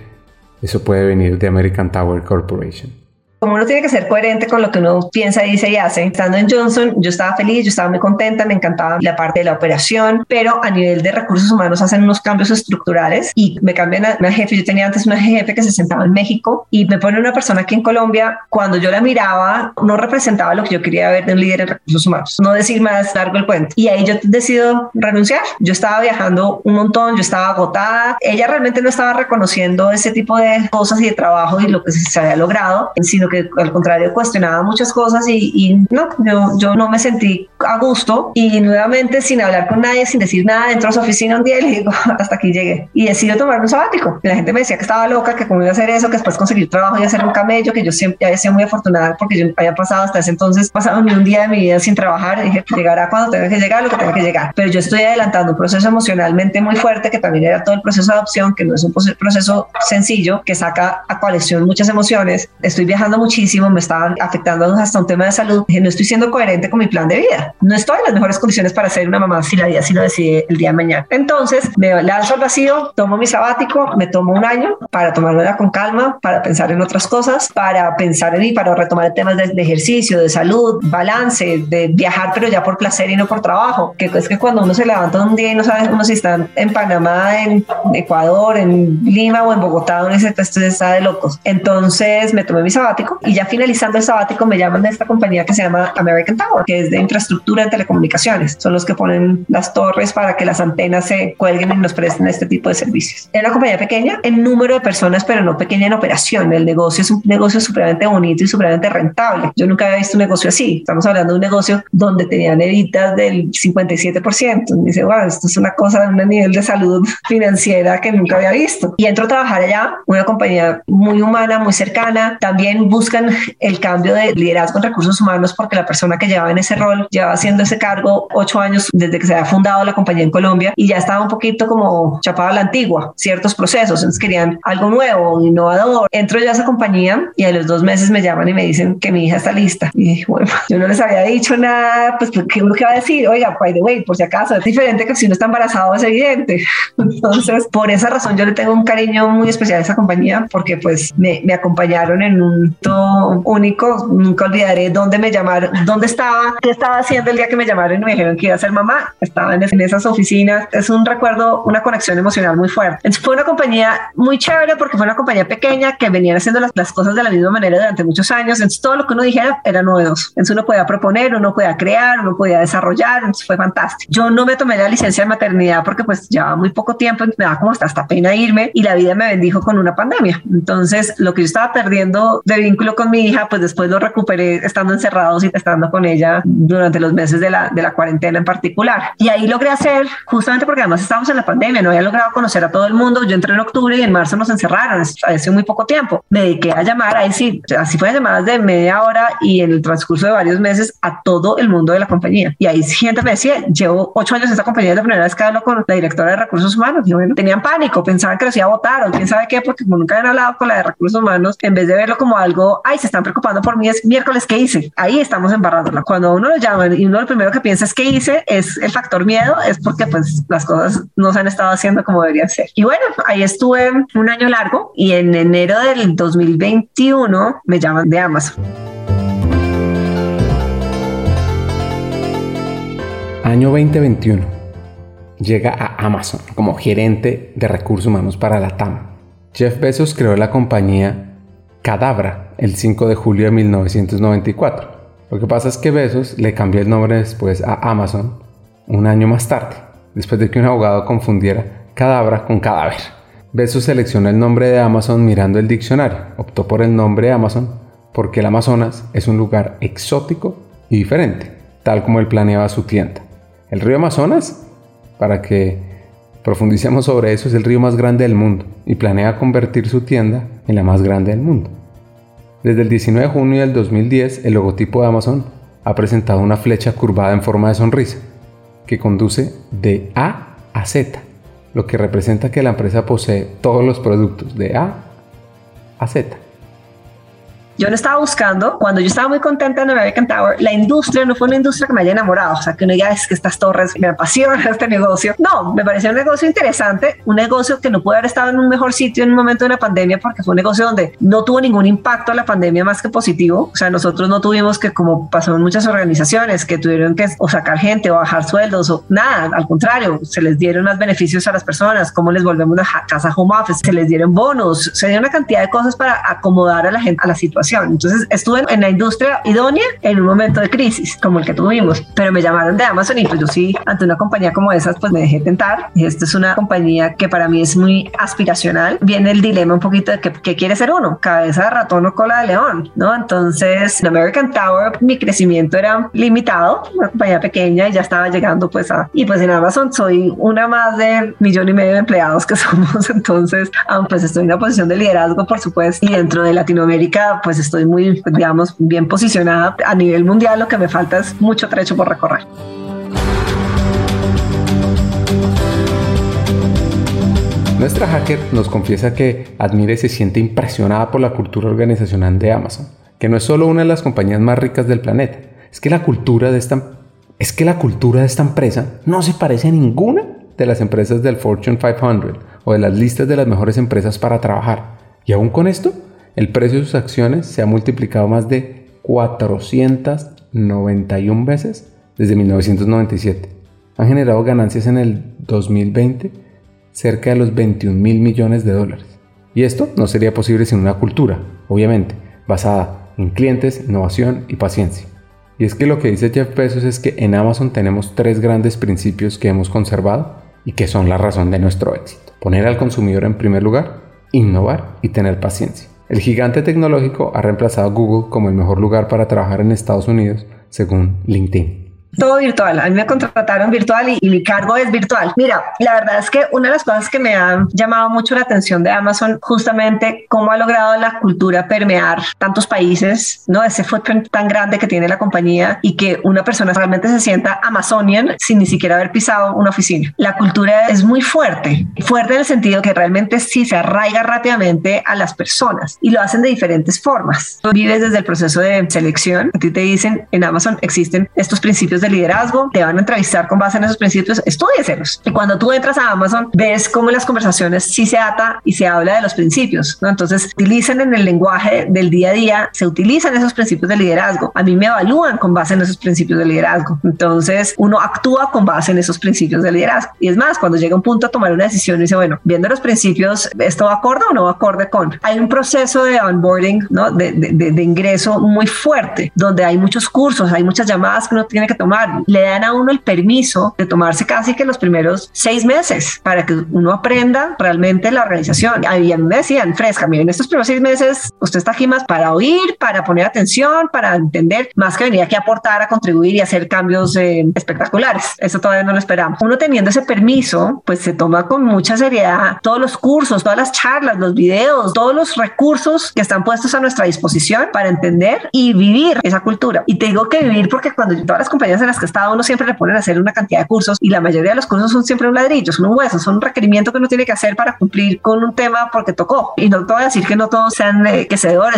S1: eso puede venir de American Tower Corporation
S3: como uno tiene que ser coherente con lo que uno piensa, dice y hace. Estando en Johnson, yo estaba feliz, yo estaba muy contenta, me encantaba la parte de la operación, pero a nivel de recursos humanos hacen unos cambios estructurales y me cambian a una jefe. Yo tenía antes una jefe que se sentaba en México y me pone una persona aquí en Colombia. Cuando yo la miraba, no representaba lo que yo quería ver de un líder en recursos humanos. No decir más largo el cuento. Y ahí yo decido renunciar. Yo estaba viajando un montón, yo estaba agotada. Ella realmente no estaba reconociendo ese tipo de cosas y de trabajo y lo que se había logrado, sino que al contrario cuestionaba muchas cosas y, no, yo, yo, no me sentí a gusto y nuevamente sin hablar con nadie, sin decir nada, dentro de su oficina un día y le digo, hasta aquí llegué. Y decido tomar un sabático. Y la gente me decía que estaba loca, que cómo iba a hacer eso, que después conseguir trabajo y hacer un camello, que yo siempre había sido muy afortunada porque yo había pasado hasta ese entonces, pasado ni un día de mi vida sin trabajar y dije, llegará cuando tenga que llegar, lo que tenga que llegar. Pero yo estoy adelantando un proceso emocionalmente muy fuerte, que también era todo el proceso de adopción, que no es un proceso sencillo, que saca a colección muchas emociones. Estoy viajando muchísimo, me estaban afectando hasta un tema de salud. Dije, no estoy siendo coherente con mi plan de vida. No estoy en las mejores condiciones para ser una mamá si la vida si lo decide el día de mañana. Entonces me lanzo al vacío, tomo mi sabático, me tomo un año para tomármela con calma, para pensar en otras cosas, para pensar en mí, para retomar temas de, de ejercicio, de salud, balance, de viajar, pero ya por placer y no por trabajo. Que es que cuando uno se levanta un día y no sabe uno si está en Panamá, en Ecuador, en Lima o en Bogotá, uno dice, esto está de locos. Entonces me tomé mi sabático sabático y ya finalizando el sabático me llaman de esta compañía que se llama American Tower, que es de infraestructura de telecomunicaciones. Son los que ponen las torres para que las antenas se cuelguen y nos presten este tipo de servicios. Es una compañía pequeña en número de personas, pero no pequeña en operación. El negocio es un negocio supremamente bonito y supremamente rentable. Yo nunca había visto un negocio así. Estamos hablando de un negocio donde tenían evitas del 57%. Me dice, wow, esto es una cosa de un nivel de salud financiera que nunca había visto. Y entro a trabajar allá, una compañía muy humana, muy cercana. También buscan el cambio de liderazgo en recursos humanos porque la persona que llevaba en ese rol llevaba haciendo ese cargo ocho años desde que se había fundado la compañía en Colombia y ya estaba un poquito como chapada a la antigua, ciertos procesos. Entonces querían algo nuevo, innovador. Entro yo a esa compañía y a los dos meses me llaman y me dicen que mi hija está lista. Y dije, bueno, yo no les había dicho nada, pues ¿qué uno que va a decir? Oiga, by the way, por si acaso, es diferente que si uno está embarazado, es evidente. Entonces, por esa razón yo le tengo un cariño muy especial a esa compañía porque pues me, me acompañaron en un todo único. Nunca olvidaré dónde me llamaron, dónde estaba, qué estaba haciendo el día que me llamaron y me dijeron que iba a ser mamá. Estaba en, esas oficinas. Es un recuerdo, una conexión emocional muy fuerte. Entonces, fue una compañía muy chévere porque fue una compañía pequeña que venían haciendo las, las, cosas de la misma manera durante muchos años. Entonces todo lo que uno dijera era novedoso. Entonces uno podía proponer, uno podía crear, uno podía desarrollar. Entonces fue fantástico. Yo no me tomé la licencia de maternidad porque pues llevaba muy poco tiempo, me daba como hasta, hasta pena irme y la vida me bendijo con una pandemia. Entonces lo que yo estaba perdiendo de vínculo con mi hija, pues después lo recuperé estando encerrados y estando con ella durante los meses de la, de la cuarentena en particular. Y ahí logré hacer, justamente porque además estábamos en la pandemia, no había logrado conocer a todo el mundo. Yo entré en octubre y en marzo nos encerraron, hace muy poco tiempo. Me dediqué a llamar, ahí sí, así fue llamadas de media hora y en el transcurso de varios meses a todo el mundo de la compañía. Y ahí gente me decía, llevo ocho años en esta compañía, la primera vez que hablo con la directora de recursos humanos. Y bueno, tenían pánico, pensaban que los iba a votar o quién sabe qué, porque como nunca habían hablado con la de recursos humanos, en vez de verlo como algo, ay, se están preocupando por mí, es miércoles, ¿qué hice? Ahí estamos embarrándola. Cuando uno lo llaman y uno lo primero que piensa es qué hice, es el factor miedo, es porque pues las cosas no se han estado haciendo como deberían ser. Y bueno, ahí estuve un año largo y en enero del 2021 me llaman de Amazon.
S1: Año 2021. Llega a Amazon como gerente de recursos humanos para la TAM. Jeff Bezos creó la compañía Cadabra el 5 de julio de 1994. Lo que pasa es que Bezos le cambió el nombre después a Amazon un año más tarde, después de que un abogado confundiera cadabra con cadáver. Bezos seleccionó el nombre de Amazon mirando el diccionario. Optó por el nombre Amazon porque el Amazonas es un lugar exótico y diferente, tal como él planeaba su tienda. El río Amazonas, para que profundicemos sobre eso, es el río más grande del mundo y planea convertir su tienda en la más grande del mundo. Desde el 19 de junio del 2010, el logotipo de Amazon ha presentado una flecha curvada en forma de sonrisa que conduce de A a Z lo que representa que la empresa posee todos los productos de A a Z.
S3: Yo no estaba buscando, cuando yo estaba muy contenta en American Tower, la industria no fue una industria que me haya enamorado, o sea, que uno diga, es que estas torres me apasionan este negocio. No, me pareció un negocio interesante, un negocio que no pudo haber estado en un mejor sitio en un momento de una pandemia, porque fue un negocio donde no tuvo ningún impacto la pandemia más que positivo. O sea, nosotros no tuvimos que, como pasó en muchas organizaciones, que tuvieron que o sacar gente o bajar sueldos o nada, al contrario, se les dieron más beneficios a las personas, como les volvemos a casa home office, se les dieron bonos, se dio una cantidad de cosas para acomodar a la gente a la situación entonces estuve en la industria idónea en un momento de crisis como el que tuvimos, pero me llamaron de Amazon y pues yo sí, ante una compañía como esas, pues me dejé tentar. Y esta es una compañía que para mí es muy aspiracional. Viene el dilema un poquito de que, qué quiere ser uno, cabeza de ratón o cola de león, ¿no? Entonces, en American Tower mi crecimiento era limitado, una compañía pequeña y ya estaba llegando pues a... Y pues en Amazon soy una más de millón y medio de empleados que somos, entonces, aunque pues estoy en una posición de liderazgo, por supuesto, y dentro de Latinoamérica, pues estoy muy, digamos, bien posicionada a nivel mundial. Lo que me falta es mucho trecho por recorrer.
S1: Nuestra hacker nos confiesa que admira y se siente impresionada por la cultura organizacional de Amazon, que no es solo una de las compañías más ricas del planeta, es que la cultura de esta, es que la cultura de esta empresa no se parece a ninguna de las empresas del Fortune 500 o de las listas de las mejores empresas para trabajar. Y aún con esto, el precio de sus acciones se ha multiplicado más de 491 veces desde 1997. Han generado ganancias en el 2020 cerca de los 21 mil millones de dólares. Y esto no sería posible sin una cultura, obviamente, basada en clientes, innovación y paciencia. Y es que lo que dice Jeff Bezos es que en Amazon tenemos tres grandes principios que hemos conservado y que son la razón de nuestro éxito. Poner al consumidor en primer lugar, innovar y tener paciencia. El gigante tecnológico ha reemplazado a Google como el mejor lugar para trabajar en Estados Unidos, según LinkedIn.
S3: Todo virtual. A mí me contrataron virtual y, mi cargo es virtual. Mira, la verdad es que una de las cosas que me ha llamado mucho la atención de Amazon, justamente cómo ha logrado la cultura permear tantos países, ¿no? Ese footprint tan grande que tiene la compañía y que una persona realmente se sienta Amazonian sin ni siquiera haber pisado una oficina. La cultura es muy fuerte, fuerte en el sentido que realmente sí se arraiga rápidamente a las personas y lo hacen de diferentes formas. Vives desde el proceso de selección, a ti te dicen en Amazon existen estos principios de liderazgo, te van a entrevistar con base en esos principios, estudiaselos. Y cuando tú entras a Amazon, ves cómo las conversaciones sí se ata y se habla de los principios, ¿no? Entonces, utilizan en el lenguaje del día a día, se utilizan esos principios de liderazgo. A mí me evalúan con base en esos principios de liderazgo. Entonces, uno actúa con base en esos principios de liderazgo. Y es más, cuando llega un punto a tomar una decisión, dice, bueno, viendo los principios, ¿esto va acorde o no va acorde con? Hay un proceso de onboarding, ¿no? De, de, de ingreso muy fuerte, donde hay muchos cursos, hay muchas llamadas que uno tiene que tomar le dan a uno el permiso de tomarse casi que los primeros seis meses para que uno aprenda realmente la organización. Ahí me decían, fresca, miren, estos primeros seis meses usted está aquí más para oír, para poner atención, para entender, más que venir aquí a aportar, a contribuir y hacer cambios eh, espectaculares. Eso todavía no lo esperamos. Uno teniendo ese permiso, pues se toma con mucha seriedad todos los cursos, todas las charlas, los videos, todos los recursos que están puestos a nuestra disposición para entender y vivir esa cultura. Y te digo que vivir porque cuando todas las compañías en las que está uno siempre le ponen a hacer una cantidad de cursos y la mayoría de los cursos son siempre un ladrillo, son un hueso, son un requerimiento que uno tiene que hacer para cumplir con un tema porque tocó. Y no te voy a decir que no todos sean eh,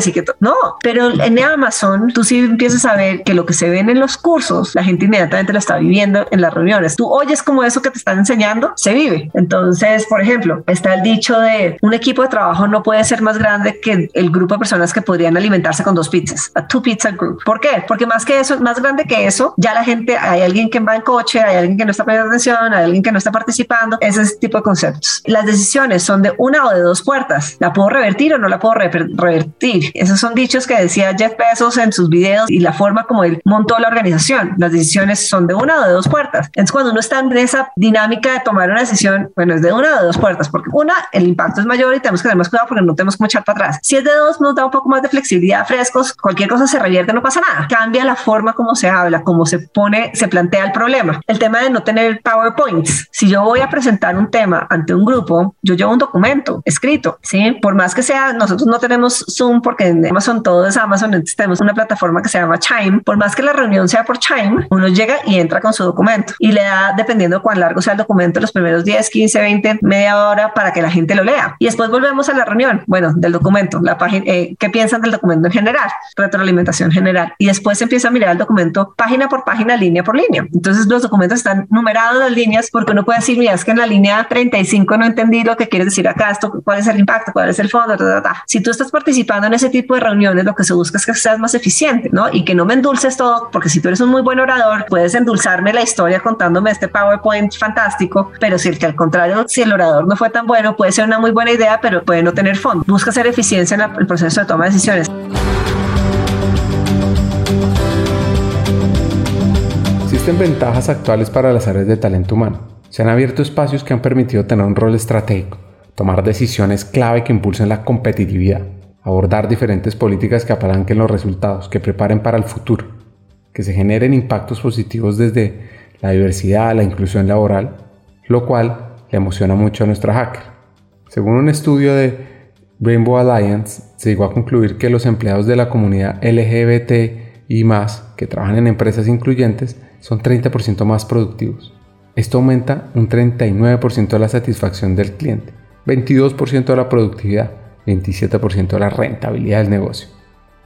S3: y que no, pero en Amazon tú sí empiezas a ver que lo que se ven en los cursos, la gente inmediatamente lo está viviendo en las reuniones. Tú oyes como eso que te están enseñando se vive. Entonces, por ejemplo, está el dicho de un equipo de trabajo no puede ser más grande que el grupo de personas que podrían alimentarse con dos pizzas, a two pizza group. ¿Por qué? Porque más que eso, más grande que eso, ya la gente hay alguien que va en coche, hay alguien que no está poniendo atención, hay alguien que no está participando, ese tipo de conceptos. Las decisiones son de una o de dos puertas. ¿La puedo revertir o no la puedo revertir? Esos son dichos que decía Jeff Bezos en sus videos y la forma como él montó la organización. Las decisiones son de una o de dos puertas. Entonces, cuando uno está en esa dinámica de tomar una decisión, bueno, es de una o de dos puertas, porque una, el impacto es mayor y tenemos que tener más cuidado porque no tenemos que echar para atrás. Si es de dos, nos da un poco más de flexibilidad, frescos, cualquier cosa se revierte, no pasa nada. Cambia la forma como se habla, cómo se pone se plantea el problema. El tema de no tener PowerPoints. Si yo voy a presentar un tema ante un grupo, yo llevo un documento escrito, ¿sí? Por más que sea, nosotros no tenemos Zoom porque en Amazon todo es Amazon, entonces tenemos una plataforma que se llama Chime. Por más que la reunión sea por Chime, uno llega y entra con su documento y le da, dependiendo cuán largo sea el documento, los primeros 10, 15, 20, media hora para que la gente lo lea. Y después volvemos a la reunión, bueno, del documento, la página, eh, ¿qué piensan del documento en general? Retroalimentación general. Y después se empieza a mirar el documento página por página, línea por línea. Entonces los documentos están numerados las líneas porque uno puede decir, mira, es que en la línea 35 no entendí lo que quieres decir acá, esto, cuál es el impacto, cuál es el fondo, Si tú estás participando en ese tipo de reuniones, lo que se busca es que seas más eficiente, ¿no? Y que no me endulces todo, porque si tú eres un muy buen orador, puedes endulzarme la historia contándome este PowerPoint fantástico, pero si el que al contrario, si el orador no fue tan bueno, puede ser una muy buena idea, pero puede no tener fondo. Busca hacer eficiencia en el proceso de toma de decisiones.
S1: Existen ventajas actuales para las áreas de talento humano. Se han abierto espacios que han permitido tener un rol estratégico, tomar decisiones clave que impulsen la competitividad, abordar diferentes políticas que apalanquen los resultados, que preparen para el futuro, que se generen impactos positivos desde la diversidad, la inclusión laboral, lo cual le emociona mucho a nuestra hacker. Según un estudio de Rainbow Alliance, se llegó a concluir que los empleados de la comunidad LGBT y más que trabajan en empresas incluyentes son 30% más productivos. Esto aumenta un 39% de la satisfacción del cliente, 22% de la productividad, 27% de la rentabilidad del negocio.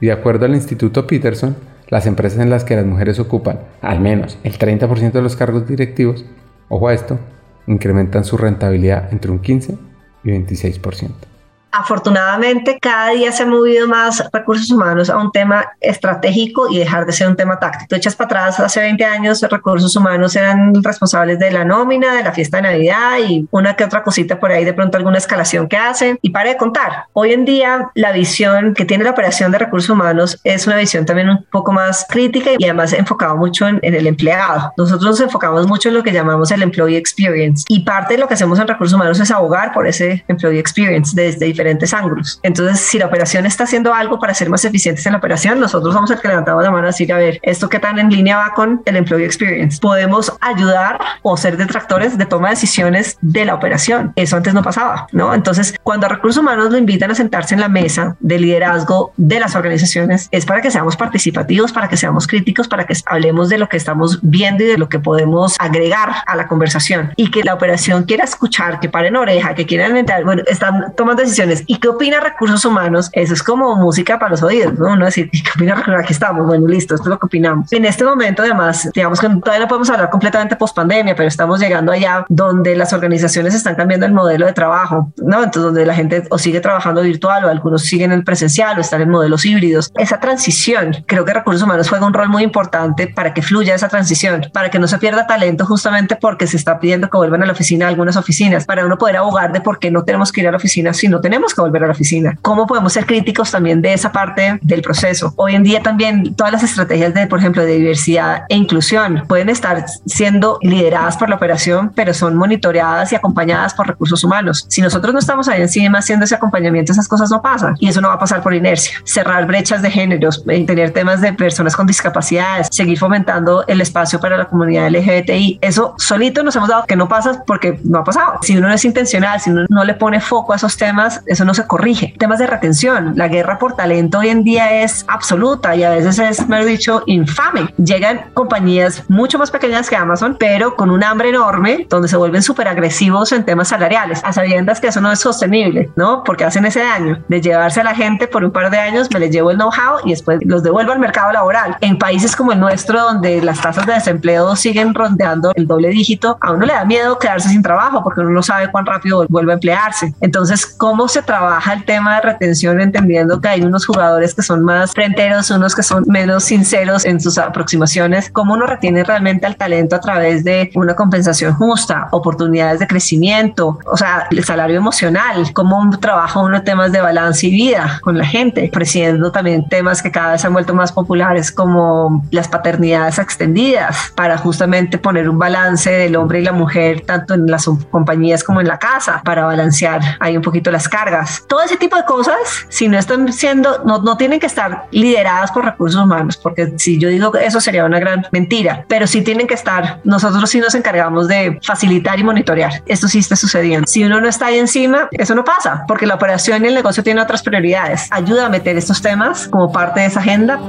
S1: Y de acuerdo al Instituto Peterson, las empresas en las que las mujeres ocupan al menos el 30% de los cargos directivos, ojo a esto, incrementan su rentabilidad entre un 15 y 26%.
S3: Afortunadamente, cada día se ha movido más recursos humanos a un tema estratégico y dejar de ser un tema táctico. Echas para atrás, hace 20 años recursos humanos eran responsables de la nómina, de la fiesta de Navidad y una que otra cosita por ahí, de pronto alguna escalación que hacen y para de contar. Hoy en día, la visión que tiene la operación de recursos humanos es una visión también un poco más crítica y además enfocado mucho en, en el empleado. Nosotros nos enfocamos mucho en lo que llamamos el employee experience y parte de lo que hacemos en recursos humanos es abogar por ese employee experience desde diferentes ángulos. Entonces, si la operación está haciendo algo para ser más eficientes en la operación, nosotros somos el que levantamos la mano a decir, a ver, esto que tan en línea va con el employee experience. Podemos ayudar o ser detractores de toma de decisiones de la operación. Eso antes no pasaba, ¿no? Entonces, cuando a recursos humanos lo invitan a sentarse en la mesa de liderazgo de las organizaciones, es para que seamos participativos, para que seamos críticos, para que hablemos de lo que estamos viendo y de lo que podemos agregar a la conversación y que la operación quiera escuchar, que paren oreja, que quieran entrar, bueno, están tomando decisiones. ¿Y qué opina recursos humanos? Eso es como música para los oídos, ¿no? Uno decir, ¿qué opina recursos? Aquí estamos, bueno, listo, esto es lo que opinamos. En este momento, además, digamos que todavía no podemos hablar completamente post pandemia, pero estamos llegando allá donde las organizaciones están cambiando el modelo de trabajo, ¿no? Entonces, donde la gente o sigue trabajando virtual o algunos siguen en presencial o están en modelos híbridos. Esa transición, creo que recursos humanos juega un rol muy importante para que fluya esa transición, para que no se pierda talento justamente porque se está pidiendo que vuelvan a la oficina algunas oficinas, para uno poder abogar de por qué no tenemos que ir a la oficina si no tenemos que volver a la oficina. ¿Cómo podemos ser críticos también de esa parte del proceso? Hoy en día también todas las estrategias de, por ejemplo, de diversidad e inclusión pueden estar siendo lideradas por la operación, pero son monitoreadas y acompañadas por recursos humanos. Si nosotros no estamos ahí encima haciendo ese acompañamiento, esas cosas no pasan y eso no va a pasar por inercia. Cerrar brechas de géneros, eh, tener temas de personas con discapacidades, seguir fomentando el espacio para la comunidad LGBTI, eso solito nos hemos dado que no pasa porque no ha pasado. Si uno no es intencional, si uno no le pone foco a esos temas, eso no se corrige. Temas de retención, la guerra por talento hoy en día es absoluta y a veces es, me he dicho, infame. Llegan compañías mucho más pequeñas que Amazon, pero con un hambre enorme, donde se vuelven súper agresivos en temas salariales, a sabiendas que eso no es sostenible, ¿no? Porque hacen ese daño de llevarse a la gente por un par de años, me les llevo el know-how y después los devuelvo al mercado laboral. En países como el nuestro, donde las tasas de desempleo siguen rondeando el doble dígito, a uno le da miedo quedarse sin trabajo porque uno no sabe cuán rápido vuelve a emplearse. Entonces, ¿cómo se trabaja el tema de retención entendiendo que hay unos jugadores que son más fronteros, unos que son menos sinceros en sus aproximaciones? ¿Cómo uno retiene realmente al talento a través de una compensación justa, oportunidades de crecimiento, o sea, el salario emocional? ¿Cómo trabaja uno temas de balance y vida con la gente? Ofreciendo también temas que cada vez han vuelto más populares como las paternidades extendidas para justamente poner un balance del hombre y la mujer tanto en las compañías como en la casa para balancear ahí un poquito las cargas. Todo ese tipo de cosas, si no están siendo, no, no tienen que estar lideradas por recursos humanos, porque si yo digo que eso sería una gran mentira, pero sí tienen que estar, nosotros sí nos encargamos de facilitar y monitorear. Esto sí está sucediendo. Si uno no está ahí encima, eso no pasa, porque la operación y el negocio tienen otras prioridades. Ayuda a meter estos temas como parte de esa agenda.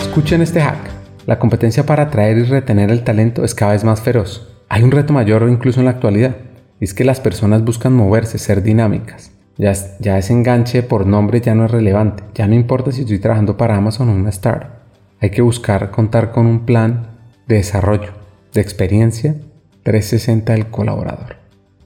S1: Escuchen este hack. La competencia para atraer y retener el talento es cada vez más feroz. Hay un reto mayor incluso en la actualidad, es que las personas buscan moverse, ser dinámicas. Ya, ya ese enganche por nombre ya no es relevante, ya no importa si estoy trabajando para Amazon o una startup. Hay que buscar contar con un plan de desarrollo, de experiencia 360 del colaborador.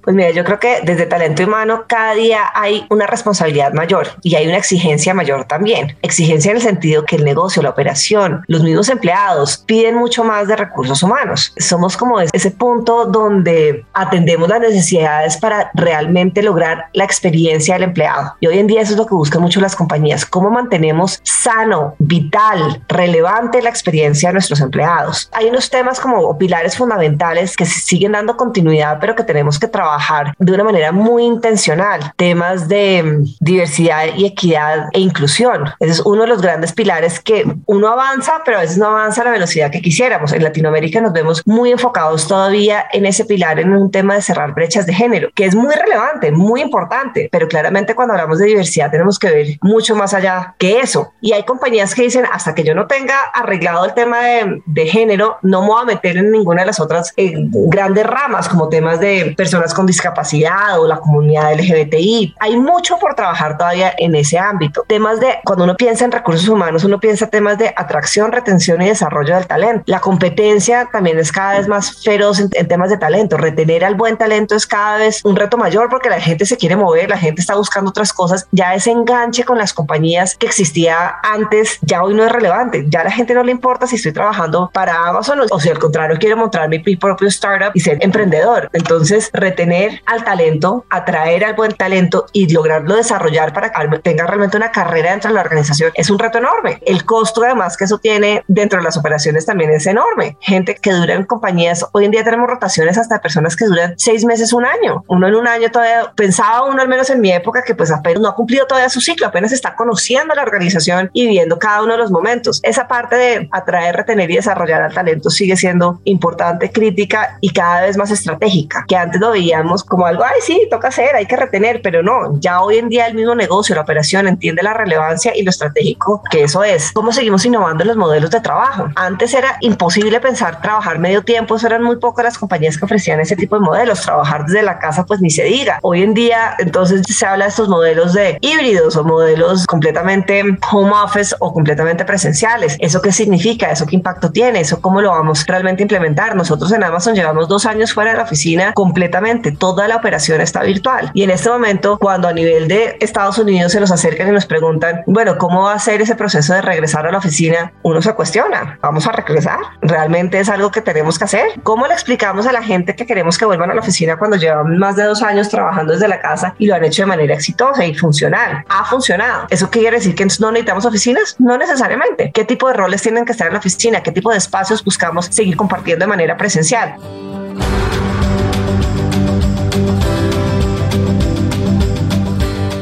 S3: Pues mira, yo creo que desde talento humano cada día hay una responsabilidad mayor y hay una exigencia mayor también. Exigencia en el sentido que el negocio, la operación, los mismos empleados piden mucho más de recursos humanos. Somos como ese punto donde atendemos las necesidades para realmente lograr la experiencia del empleado. Y hoy en día eso es lo que buscan mucho las compañías, cómo mantenemos sano, vital, relevante la experiencia de nuestros empleados. Hay unos temas como pilares fundamentales que siguen dando continuidad, pero que tenemos que trabajar de una manera muy intencional temas de mm, diversidad y equidad e inclusión. Ese es uno de los grandes pilares que uno avanza, pero a veces no avanza a la velocidad que quisiéramos. En Latinoamérica nos vemos muy enfocados todavía en ese pilar, en un tema de cerrar brechas de género, que es muy relevante, muy importante, pero claramente cuando hablamos de diversidad tenemos que ver mucho más allá que eso. Y hay compañías que dicen, hasta que yo no tenga arreglado el tema de, de género, no me voy a meter en ninguna de las otras eh, grandes ramas, como temas de personas con con discapacidad o la comunidad LGBTI. Hay mucho por trabajar todavía en ese ámbito. Temas de, cuando uno piensa en recursos humanos, uno piensa temas de atracción, retención y desarrollo del talento. La competencia también es cada vez más feroz en, en temas de talento. Retener al buen talento es cada vez un reto mayor porque la gente se quiere mover, la gente está buscando otras cosas. Ya ese enganche con las compañías que existía antes, ya hoy no es relevante. Ya a la gente no le importa si estoy trabajando para Amazon o, si al contrario quiero montar mi propio startup y ser emprendedor. Entonces, retener al talento, atraer al buen talento y lograrlo desarrollar para que tenga realmente una carrera dentro de la organización es un reto enorme. El costo además que eso tiene dentro de las operaciones también es enorme. Gente que dura en compañías, hoy en día tenemos rotaciones hasta personas que duran seis meses, un año. Uno en un año todavía pensaba uno al menos en mi época que pues apenas no ha cumplido todavía su ciclo, apenas está conociendo la organización y viendo cada uno de los momentos. Esa parte de atraer, retener y desarrollar al talento sigue siendo importante, crítica y cada vez más estratégica, que antes lo veíamos como algo, ay, sí, toca hacer, hay que retener, pero no, ya hoy en día el mismo negocio, la operación entiende la relevancia y lo estratégico que eso es. ¿Cómo seguimos innovando los modelos de trabajo? Antes era imposible pensar trabajar medio tiempo, eso eran muy pocas las compañías que ofrecían ese tipo de modelos, trabajar desde la casa pues ni se diga. Hoy en día entonces se habla de estos modelos de híbridos o modelos completamente home office o completamente presenciales. ¿Eso qué significa? ¿Eso qué impacto tiene? ¿Eso cómo lo vamos realmente a implementar? Nosotros en Amazon llevamos dos años fuera de la oficina completamente. Toda la operación está virtual. Y en este momento, cuando a nivel de Estados Unidos se nos acercan y nos preguntan, bueno, ¿cómo va a ser ese proceso de regresar a la oficina? Uno se cuestiona, ¿vamos a regresar? ¿Realmente es algo que tenemos que hacer? ¿Cómo le explicamos a la gente que queremos que vuelvan a la oficina cuando llevan más de dos años trabajando desde la casa y lo han hecho de manera exitosa y funcional? Ha funcionado. ¿Eso quiere decir que no necesitamos oficinas? No necesariamente. ¿Qué tipo de roles tienen que estar en la oficina? ¿Qué tipo de espacios buscamos seguir compartiendo de manera presencial?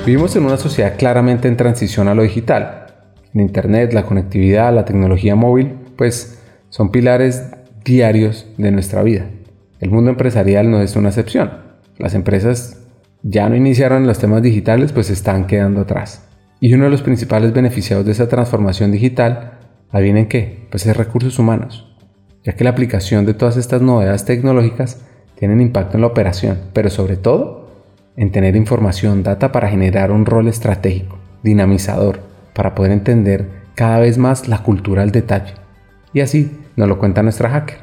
S1: Vivimos en una sociedad claramente en transición a lo digital. El Internet, la conectividad, la tecnología móvil, pues son pilares diarios de nuestra vida. El mundo empresarial no es una excepción. Las empresas ya no iniciaron los temas digitales, pues están quedando atrás. Y uno de los principales beneficiados de esa transformación digital, ¿adivinen qué? Pues es recursos humanos, ya que la aplicación de todas estas novedades tecnológicas tienen impacto en la operación, pero sobre todo en tener información, data para generar un rol estratégico, dinamizador, para poder entender cada vez más la cultura al detalle. Y así nos lo cuenta nuestra hacker,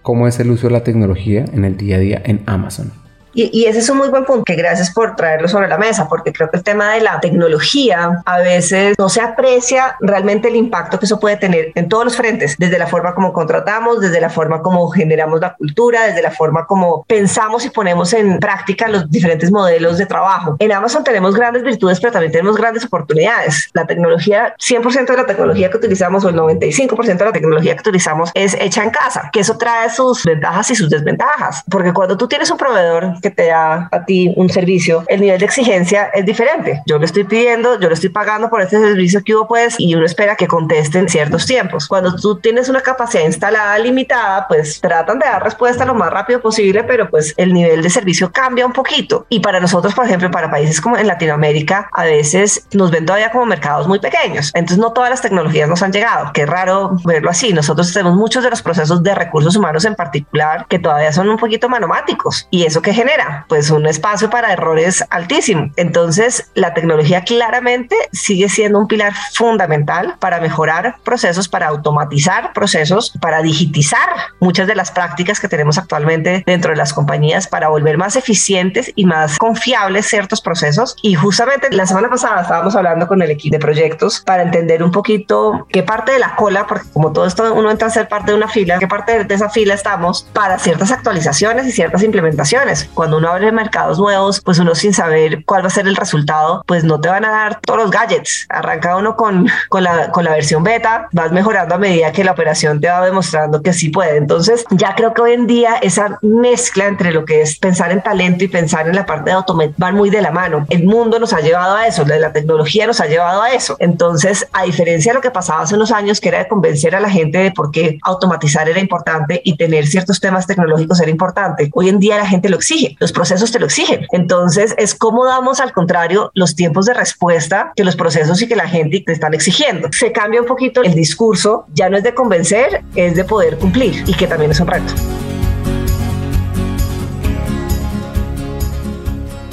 S1: cómo es el uso de la tecnología en el día a día en Amazon.
S3: Y, ese es un muy buen punto, que gracias por traerlo sobre la mesa, porque creo que el tema de la tecnología a veces no se aprecia realmente el impacto que eso puede tener en todos los frentes, desde la forma como contratamos, desde la forma como generamos la cultura, desde la forma como pensamos y ponemos en práctica los diferentes modelos de trabajo. En Amazon tenemos grandes virtudes, pero también tenemos grandes oportunidades. La tecnología, 100% de la tecnología que utilizamos o el 95% de la tecnología que utilizamos es hecha en casa, que eso trae sus ventajas y sus desventajas, porque cuando tú tienes un proveedor que te da a ti un servicio, el nivel de exigencia es diferente. Yo le estoy pidiendo, yo le estoy pagando por este servicio que hubo pues y uno espera que conteste en ciertos tiempos. Cuando tú tienes una capacidad instalada limitada, pues tratan de dar respuesta lo más rápido posible, pero pues el nivel de servicio cambia un poquito. Y para nosotros, por ejemplo, para países como en Latinoamérica, a veces nos ven todavía como mercados muy pequeños. Entonces no todas las tecnologías nos han llegado. Qué raro verlo así. Nosotros tenemos muchos de los procesos de recursos humanos en particular que todavía son un poquito manomáticos. ¿Y eso que genera? Pues un espacio para errores altísimo. Entonces, la tecnología claramente sigue siendo un pilar fundamental para mejorar procesos, para automatizar procesos, para digitizar muchas de las prácticas que tenemos actualmente dentro de las compañías, para volver más eficientes y más confiables ciertos procesos. Y justamente la semana pasada estábamos hablando con el equipo de proyectos para entender un poquito qué parte de la cola, porque como todo esto uno entra a ser parte de una fila, qué parte de esa fila estamos para ciertas actualizaciones y ciertas implementaciones cuando uno abre mercados nuevos, pues uno sin saber cuál va a ser el resultado, pues no te van a dar todos los gadgets. Arranca uno con, con, la, con la versión beta, vas mejorando a medida que la operación te va demostrando que sí puede. Entonces, ya creo que hoy en día esa mezcla entre lo que es pensar en talento y pensar en la parte de automatización van muy de la mano. El mundo nos ha llevado a eso, la tecnología nos ha llevado a eso. Entonces, a diferencia de lo que pasaba hace unos años, que era de convencer a la gente de por qué automatizar era importante y tener ciertos temas tecnológicos era importante, hoy en día la gente lo exige los procesos te lo exigen. Entonces, es como damos al contrario los tiempos de respuesta que los procesos y que la gente te están exigiendo. Se cambia un poquito el discurso, ya no es de convencer, es de poder cumplir y que también es un reto.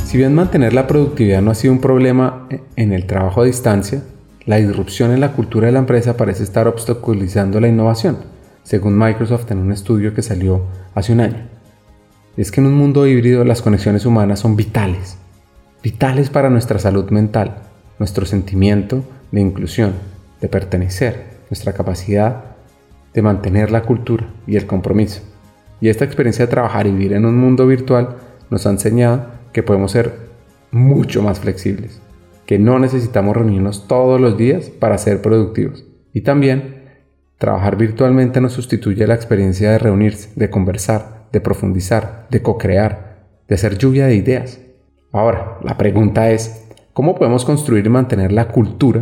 S1: Si bien mantener la productividad no ha sido un problema en el trabajo a distancia, la disrupción en la cultura de la empresa parece estar obstaculizando la innovación, según Microsoft en un estudio que salió hace un año. Es que en un mundo híbrido las conexiones humanas son vitales, vitales para nuestra salud mental, nuestro sentimiento de inclusión, de pertenecer, nuestra capacidad de mantener la cultura y el compromiso. Y esta experiencia de trabajar y vivir en un mundo virtual nos ha enseñado que podemos ser mucho más flexibles, que no necesitamos reunirnos todos los días para ser productivos. Y también, trabajar virtualmente nos sustituye la experiencia de reunirse, de conversar, de profundizar, de co-crear, de hacer lluvia de ideas. Ahora, la pregunta es, ¿cómo podemos construir y mantener la cultura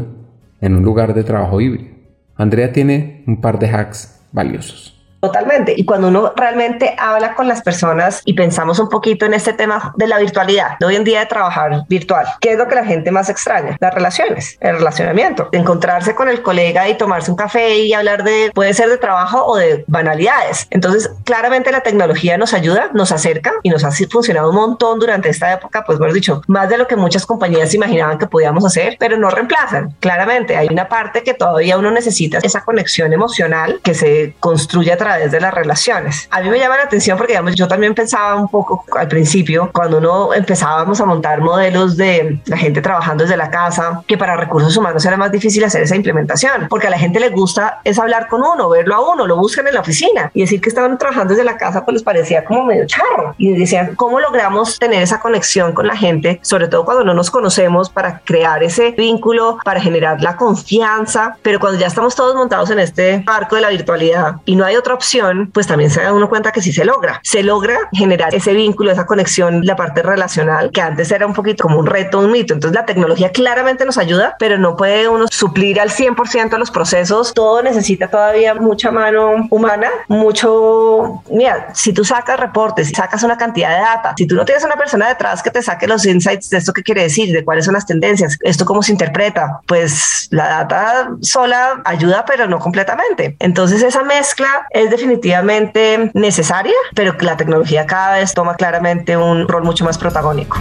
S1: en un lugar de trabajo híbrido? Andrea tiene un par de hacks valiosos.
S3: Totalmente. Y cuando uno realmente habla con las personas y pensamos un poquito en este tema de la virtualidad, de hoy en día de trabajar virtual, ¿qué es lo que la gente más extraña? Las relaciones, el relacionamiento, encontrarse con el colega y tomarse un café y hablar de, puede ser de trabajo o de banalidades. Entonces, claramente la tecnología nos ayuda, nos acerca y nos ha funcionado un montón durante esta época, pues bueno dicho, más de lo que muchas compañías imaginaban que podíamos hacer, pero no reemplazan. Claramente hay una parte que todavía uno necesita esa conexión emocional que se construye a través desde las relaciones. A mí me llama la atención porque, digamos, yo también pensaba un poco al principio, cuando uno empezábamos a montar modelos de la gente trabajando desde la casa, que para recursos humanos era más difícil hacer esa implementación, porque a la gente le gusta es hablar con uno, verlo a uno, lo buscan en la oficina y decir que estaban trabajando desde la casa, pues les parecía como medio charro. Y decían, ¿cómo logramos tener esa conexión con la gente, sobre todo cuando no nos conocemos, para crear ese vínculo, para generar la confianza? Pero cuando ya estamos todos montados en este barco de la virtualidad y no hay otra opción, pues también se da uno cuenta que sí se logra. Se logra generar ese vínculo, esa conexión, la parte relacional, que antes era un poquito como un reto, un mito. Entonces la tecnología claramente nos ayuda, pero no puede uno suplir al 100% los procesos. Todo necesita todavía mucha mano humana, mucho... Mira, si tú sacas reportes, sacas una cantidad de data, si tú no tienes una persona detrás que te saque los insights de esto que quiere decir, de cuáles son las tendencias, esto cómo se interpreta, pues la data sola ayuda, pero no completamente. Entonces esa mezcla es definitivamente necesaria, pero la tecnología cada vez toma claramente un rol mucho más protagónico.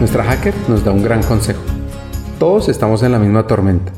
S1: Nuestra hacker nos da un gran consejo. Todos estamos en la misma tormenta.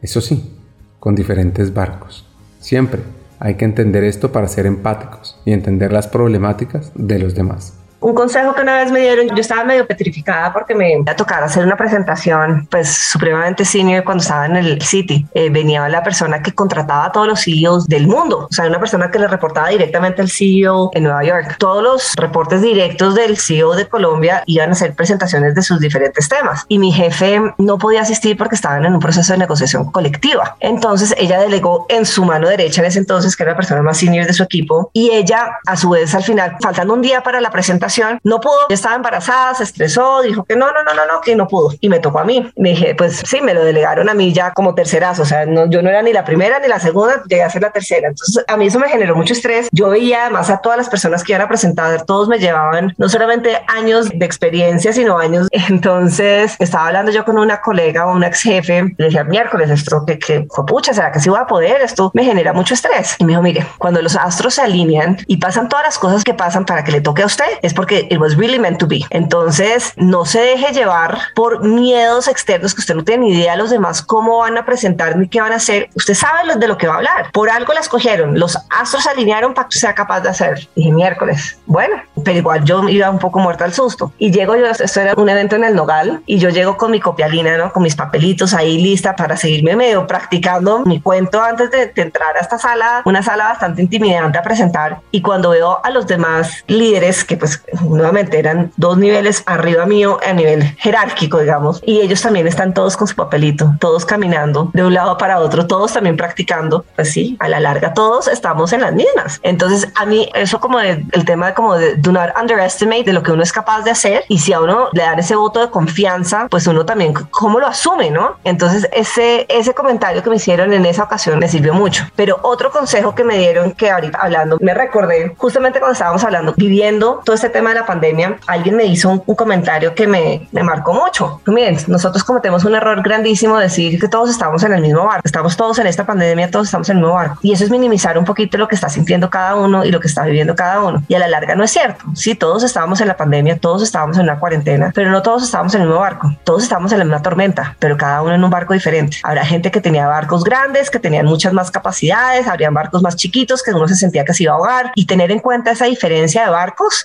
S1: Eso sí, con diferentes barcos. Siempre hay que entender esto para ser empáticos y entender las problemáticas de los demás.
S3: Un consejo que una vez me dieron, yo estaba medio petrificada porque me iba a hacer una presentación pues supremamente senior cuando estaba en el City. Eh, venía la persona que contrataba a todos los CEOs del mundo, o sea, una persona que le reportaba directamente al CEO en Nueva York. Todos los reportes directos del CEO de Colombia iban a hacer presentaciones de sus diferentes temas y mi jefe no podía asistir porque estaban en un proceso de negociación colectiva. Entonces ella delegó en su mano derecha en ese entonces, que era la persona más senior de su equipo, y ella a su vez al final, faltando un día para la presentación, no pudo, estaba embarazada, se estresó, dijo que no, no, no, no, no, que no pudo. Y me tocó a mí. Me dije, pues sí, me lo delegaron a mí ya como tercerazo, o sea, no, yo no era ni la primera ni la segunda, llegué a ser la tercera. Entonces a mí eso me generó mucho estrés. Yo veía además a todas las personas que iban a presentar, todos me llevaban no solamente años de experiencia, sino años. Entonces estaba hablando yo con una colega o un ex jefe, le decía, miércoles, esto que, que pucha, ¿será que sí voy a poder? Esto me genera mucho estrés. Y me dijo, mire, cuando los astros se alinean y pasan todas las cosas que pasan para que le toque a usted, es porque it was really meant to be. Entonces, no se deje llevar por miedos externos que usted no tiene ni idea los demás cómo van a presentar ni qué van a hacer. Usted sabe de lo que va a hablar. Por algo la escogieron. Los astros se alinearon para que sea capaz de hacer. Dije miércoles. Bueno, pero igual yo iba un poco muerta al susto. Y llego yo, esto era un evento en el Nogal, y yo llego con mi copialina, ¿no? Con mis papelitos ahí lista para seguirme medio practicando mi cuento antes de, de entrar a esta sala, una sala bastante intimidante a presentar. Y cuando veo a los demás líderes, que pues nuevamente eran dos niveles arriba mío a nivel jerárquico, digamos, y ellos también están todos con su papelito, todos caminando de un lado para otro, todos también practicando, pues sí, a la larga todos estamos en las mismas. Entonces a mí eso como de, el tema de como de do not underestimate de lo que uno es capaz de hacer y si a uno le dan ese voto de confianza, pues uno también cómo lo asume, ¿no? Entonces ese, ese comentario que me hicieron en esa ocasión me sirvió mucho. Pero otro consejo que me dieron que ahorita hablando, me recordé justamente cuando estábamos hablando, viviendo todo este tema de la pandemia, alguien me hizo un, comentario que me, me, marcó mucho. Miren, nosotros cometemos un error grandísimo decir que todos estamos en el mismo barco, estamos todos en esta pandemia, todos estamos en el mismo barco. Y eso es minimizar un poquito lo que está sintiendo cada uno y lo que está viviendo cada uno. Y a la larga no es cierto. Sí, todos estábamos en la pandemia, todos estábamos en una cuarentena, pero no todos estábamos en el mismo barco. Todos estábamos en la misma tormenta, pero cada uno en un barco diferente. Habrá gente que tenía barcos grandes, que tenían muchas más capacidades, habrían barcos más chiquitos que uno se sentía que se iba a ahogar y tener en cuenta esa diferencia de barcos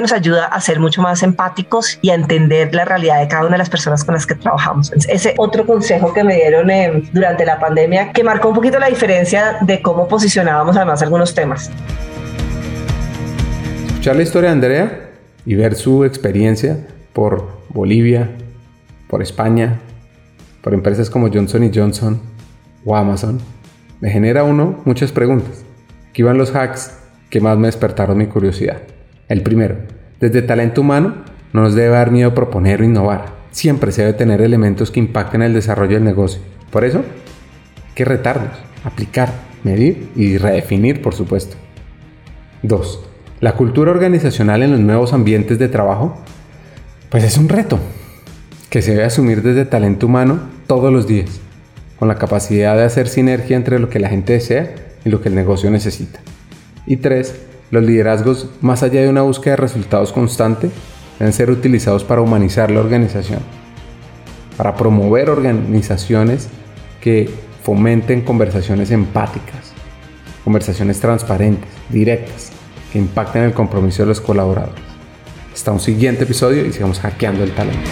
S3: nos ayuda a ser mucho más empáticos y a entender la realidad de cada una de las personas con las que trabajamos. Ese otro consejo que me dieron eh, durante la pandemia que marcó un poquito la diferencia de cómo posicionábamos además algunos temas.
S1: Escuchar la historia de Andrea y ver su experiencia por Bolivia, por España, por empresas como Johnson Johnson o Amazon, me genera uno muchas preguntas. Aquí van los hacks que más me despertaron mi curiosidad. El primero, desde talento humano no nos debe dar miedo proponer o innovar. Siempre se debe tener elementos que impacten el desarrollo del negocio. Por eso, hay que retarnos, aplicar, medir y redefinir, por supuesto. 2. La cultura organizacional en los nuevos ambientes de trabajo, pues es un reto que se debe asumir desde talento humano todos los días, con la capacidad de hacer sinergia entre lo que la gente desea y lo que el negocio necesita. Y 3. Los liderazgos, más allá de una búsqueda de resultados constante, deben ser utilizados para humanizar la organización, para promover organizaciones que fomenten conversaciones empáticas, conversaciones transparentes, directas, que impacten el compromiso de los colaboradores. Hasta un siguiente episodio y sigamos hackeando el talento.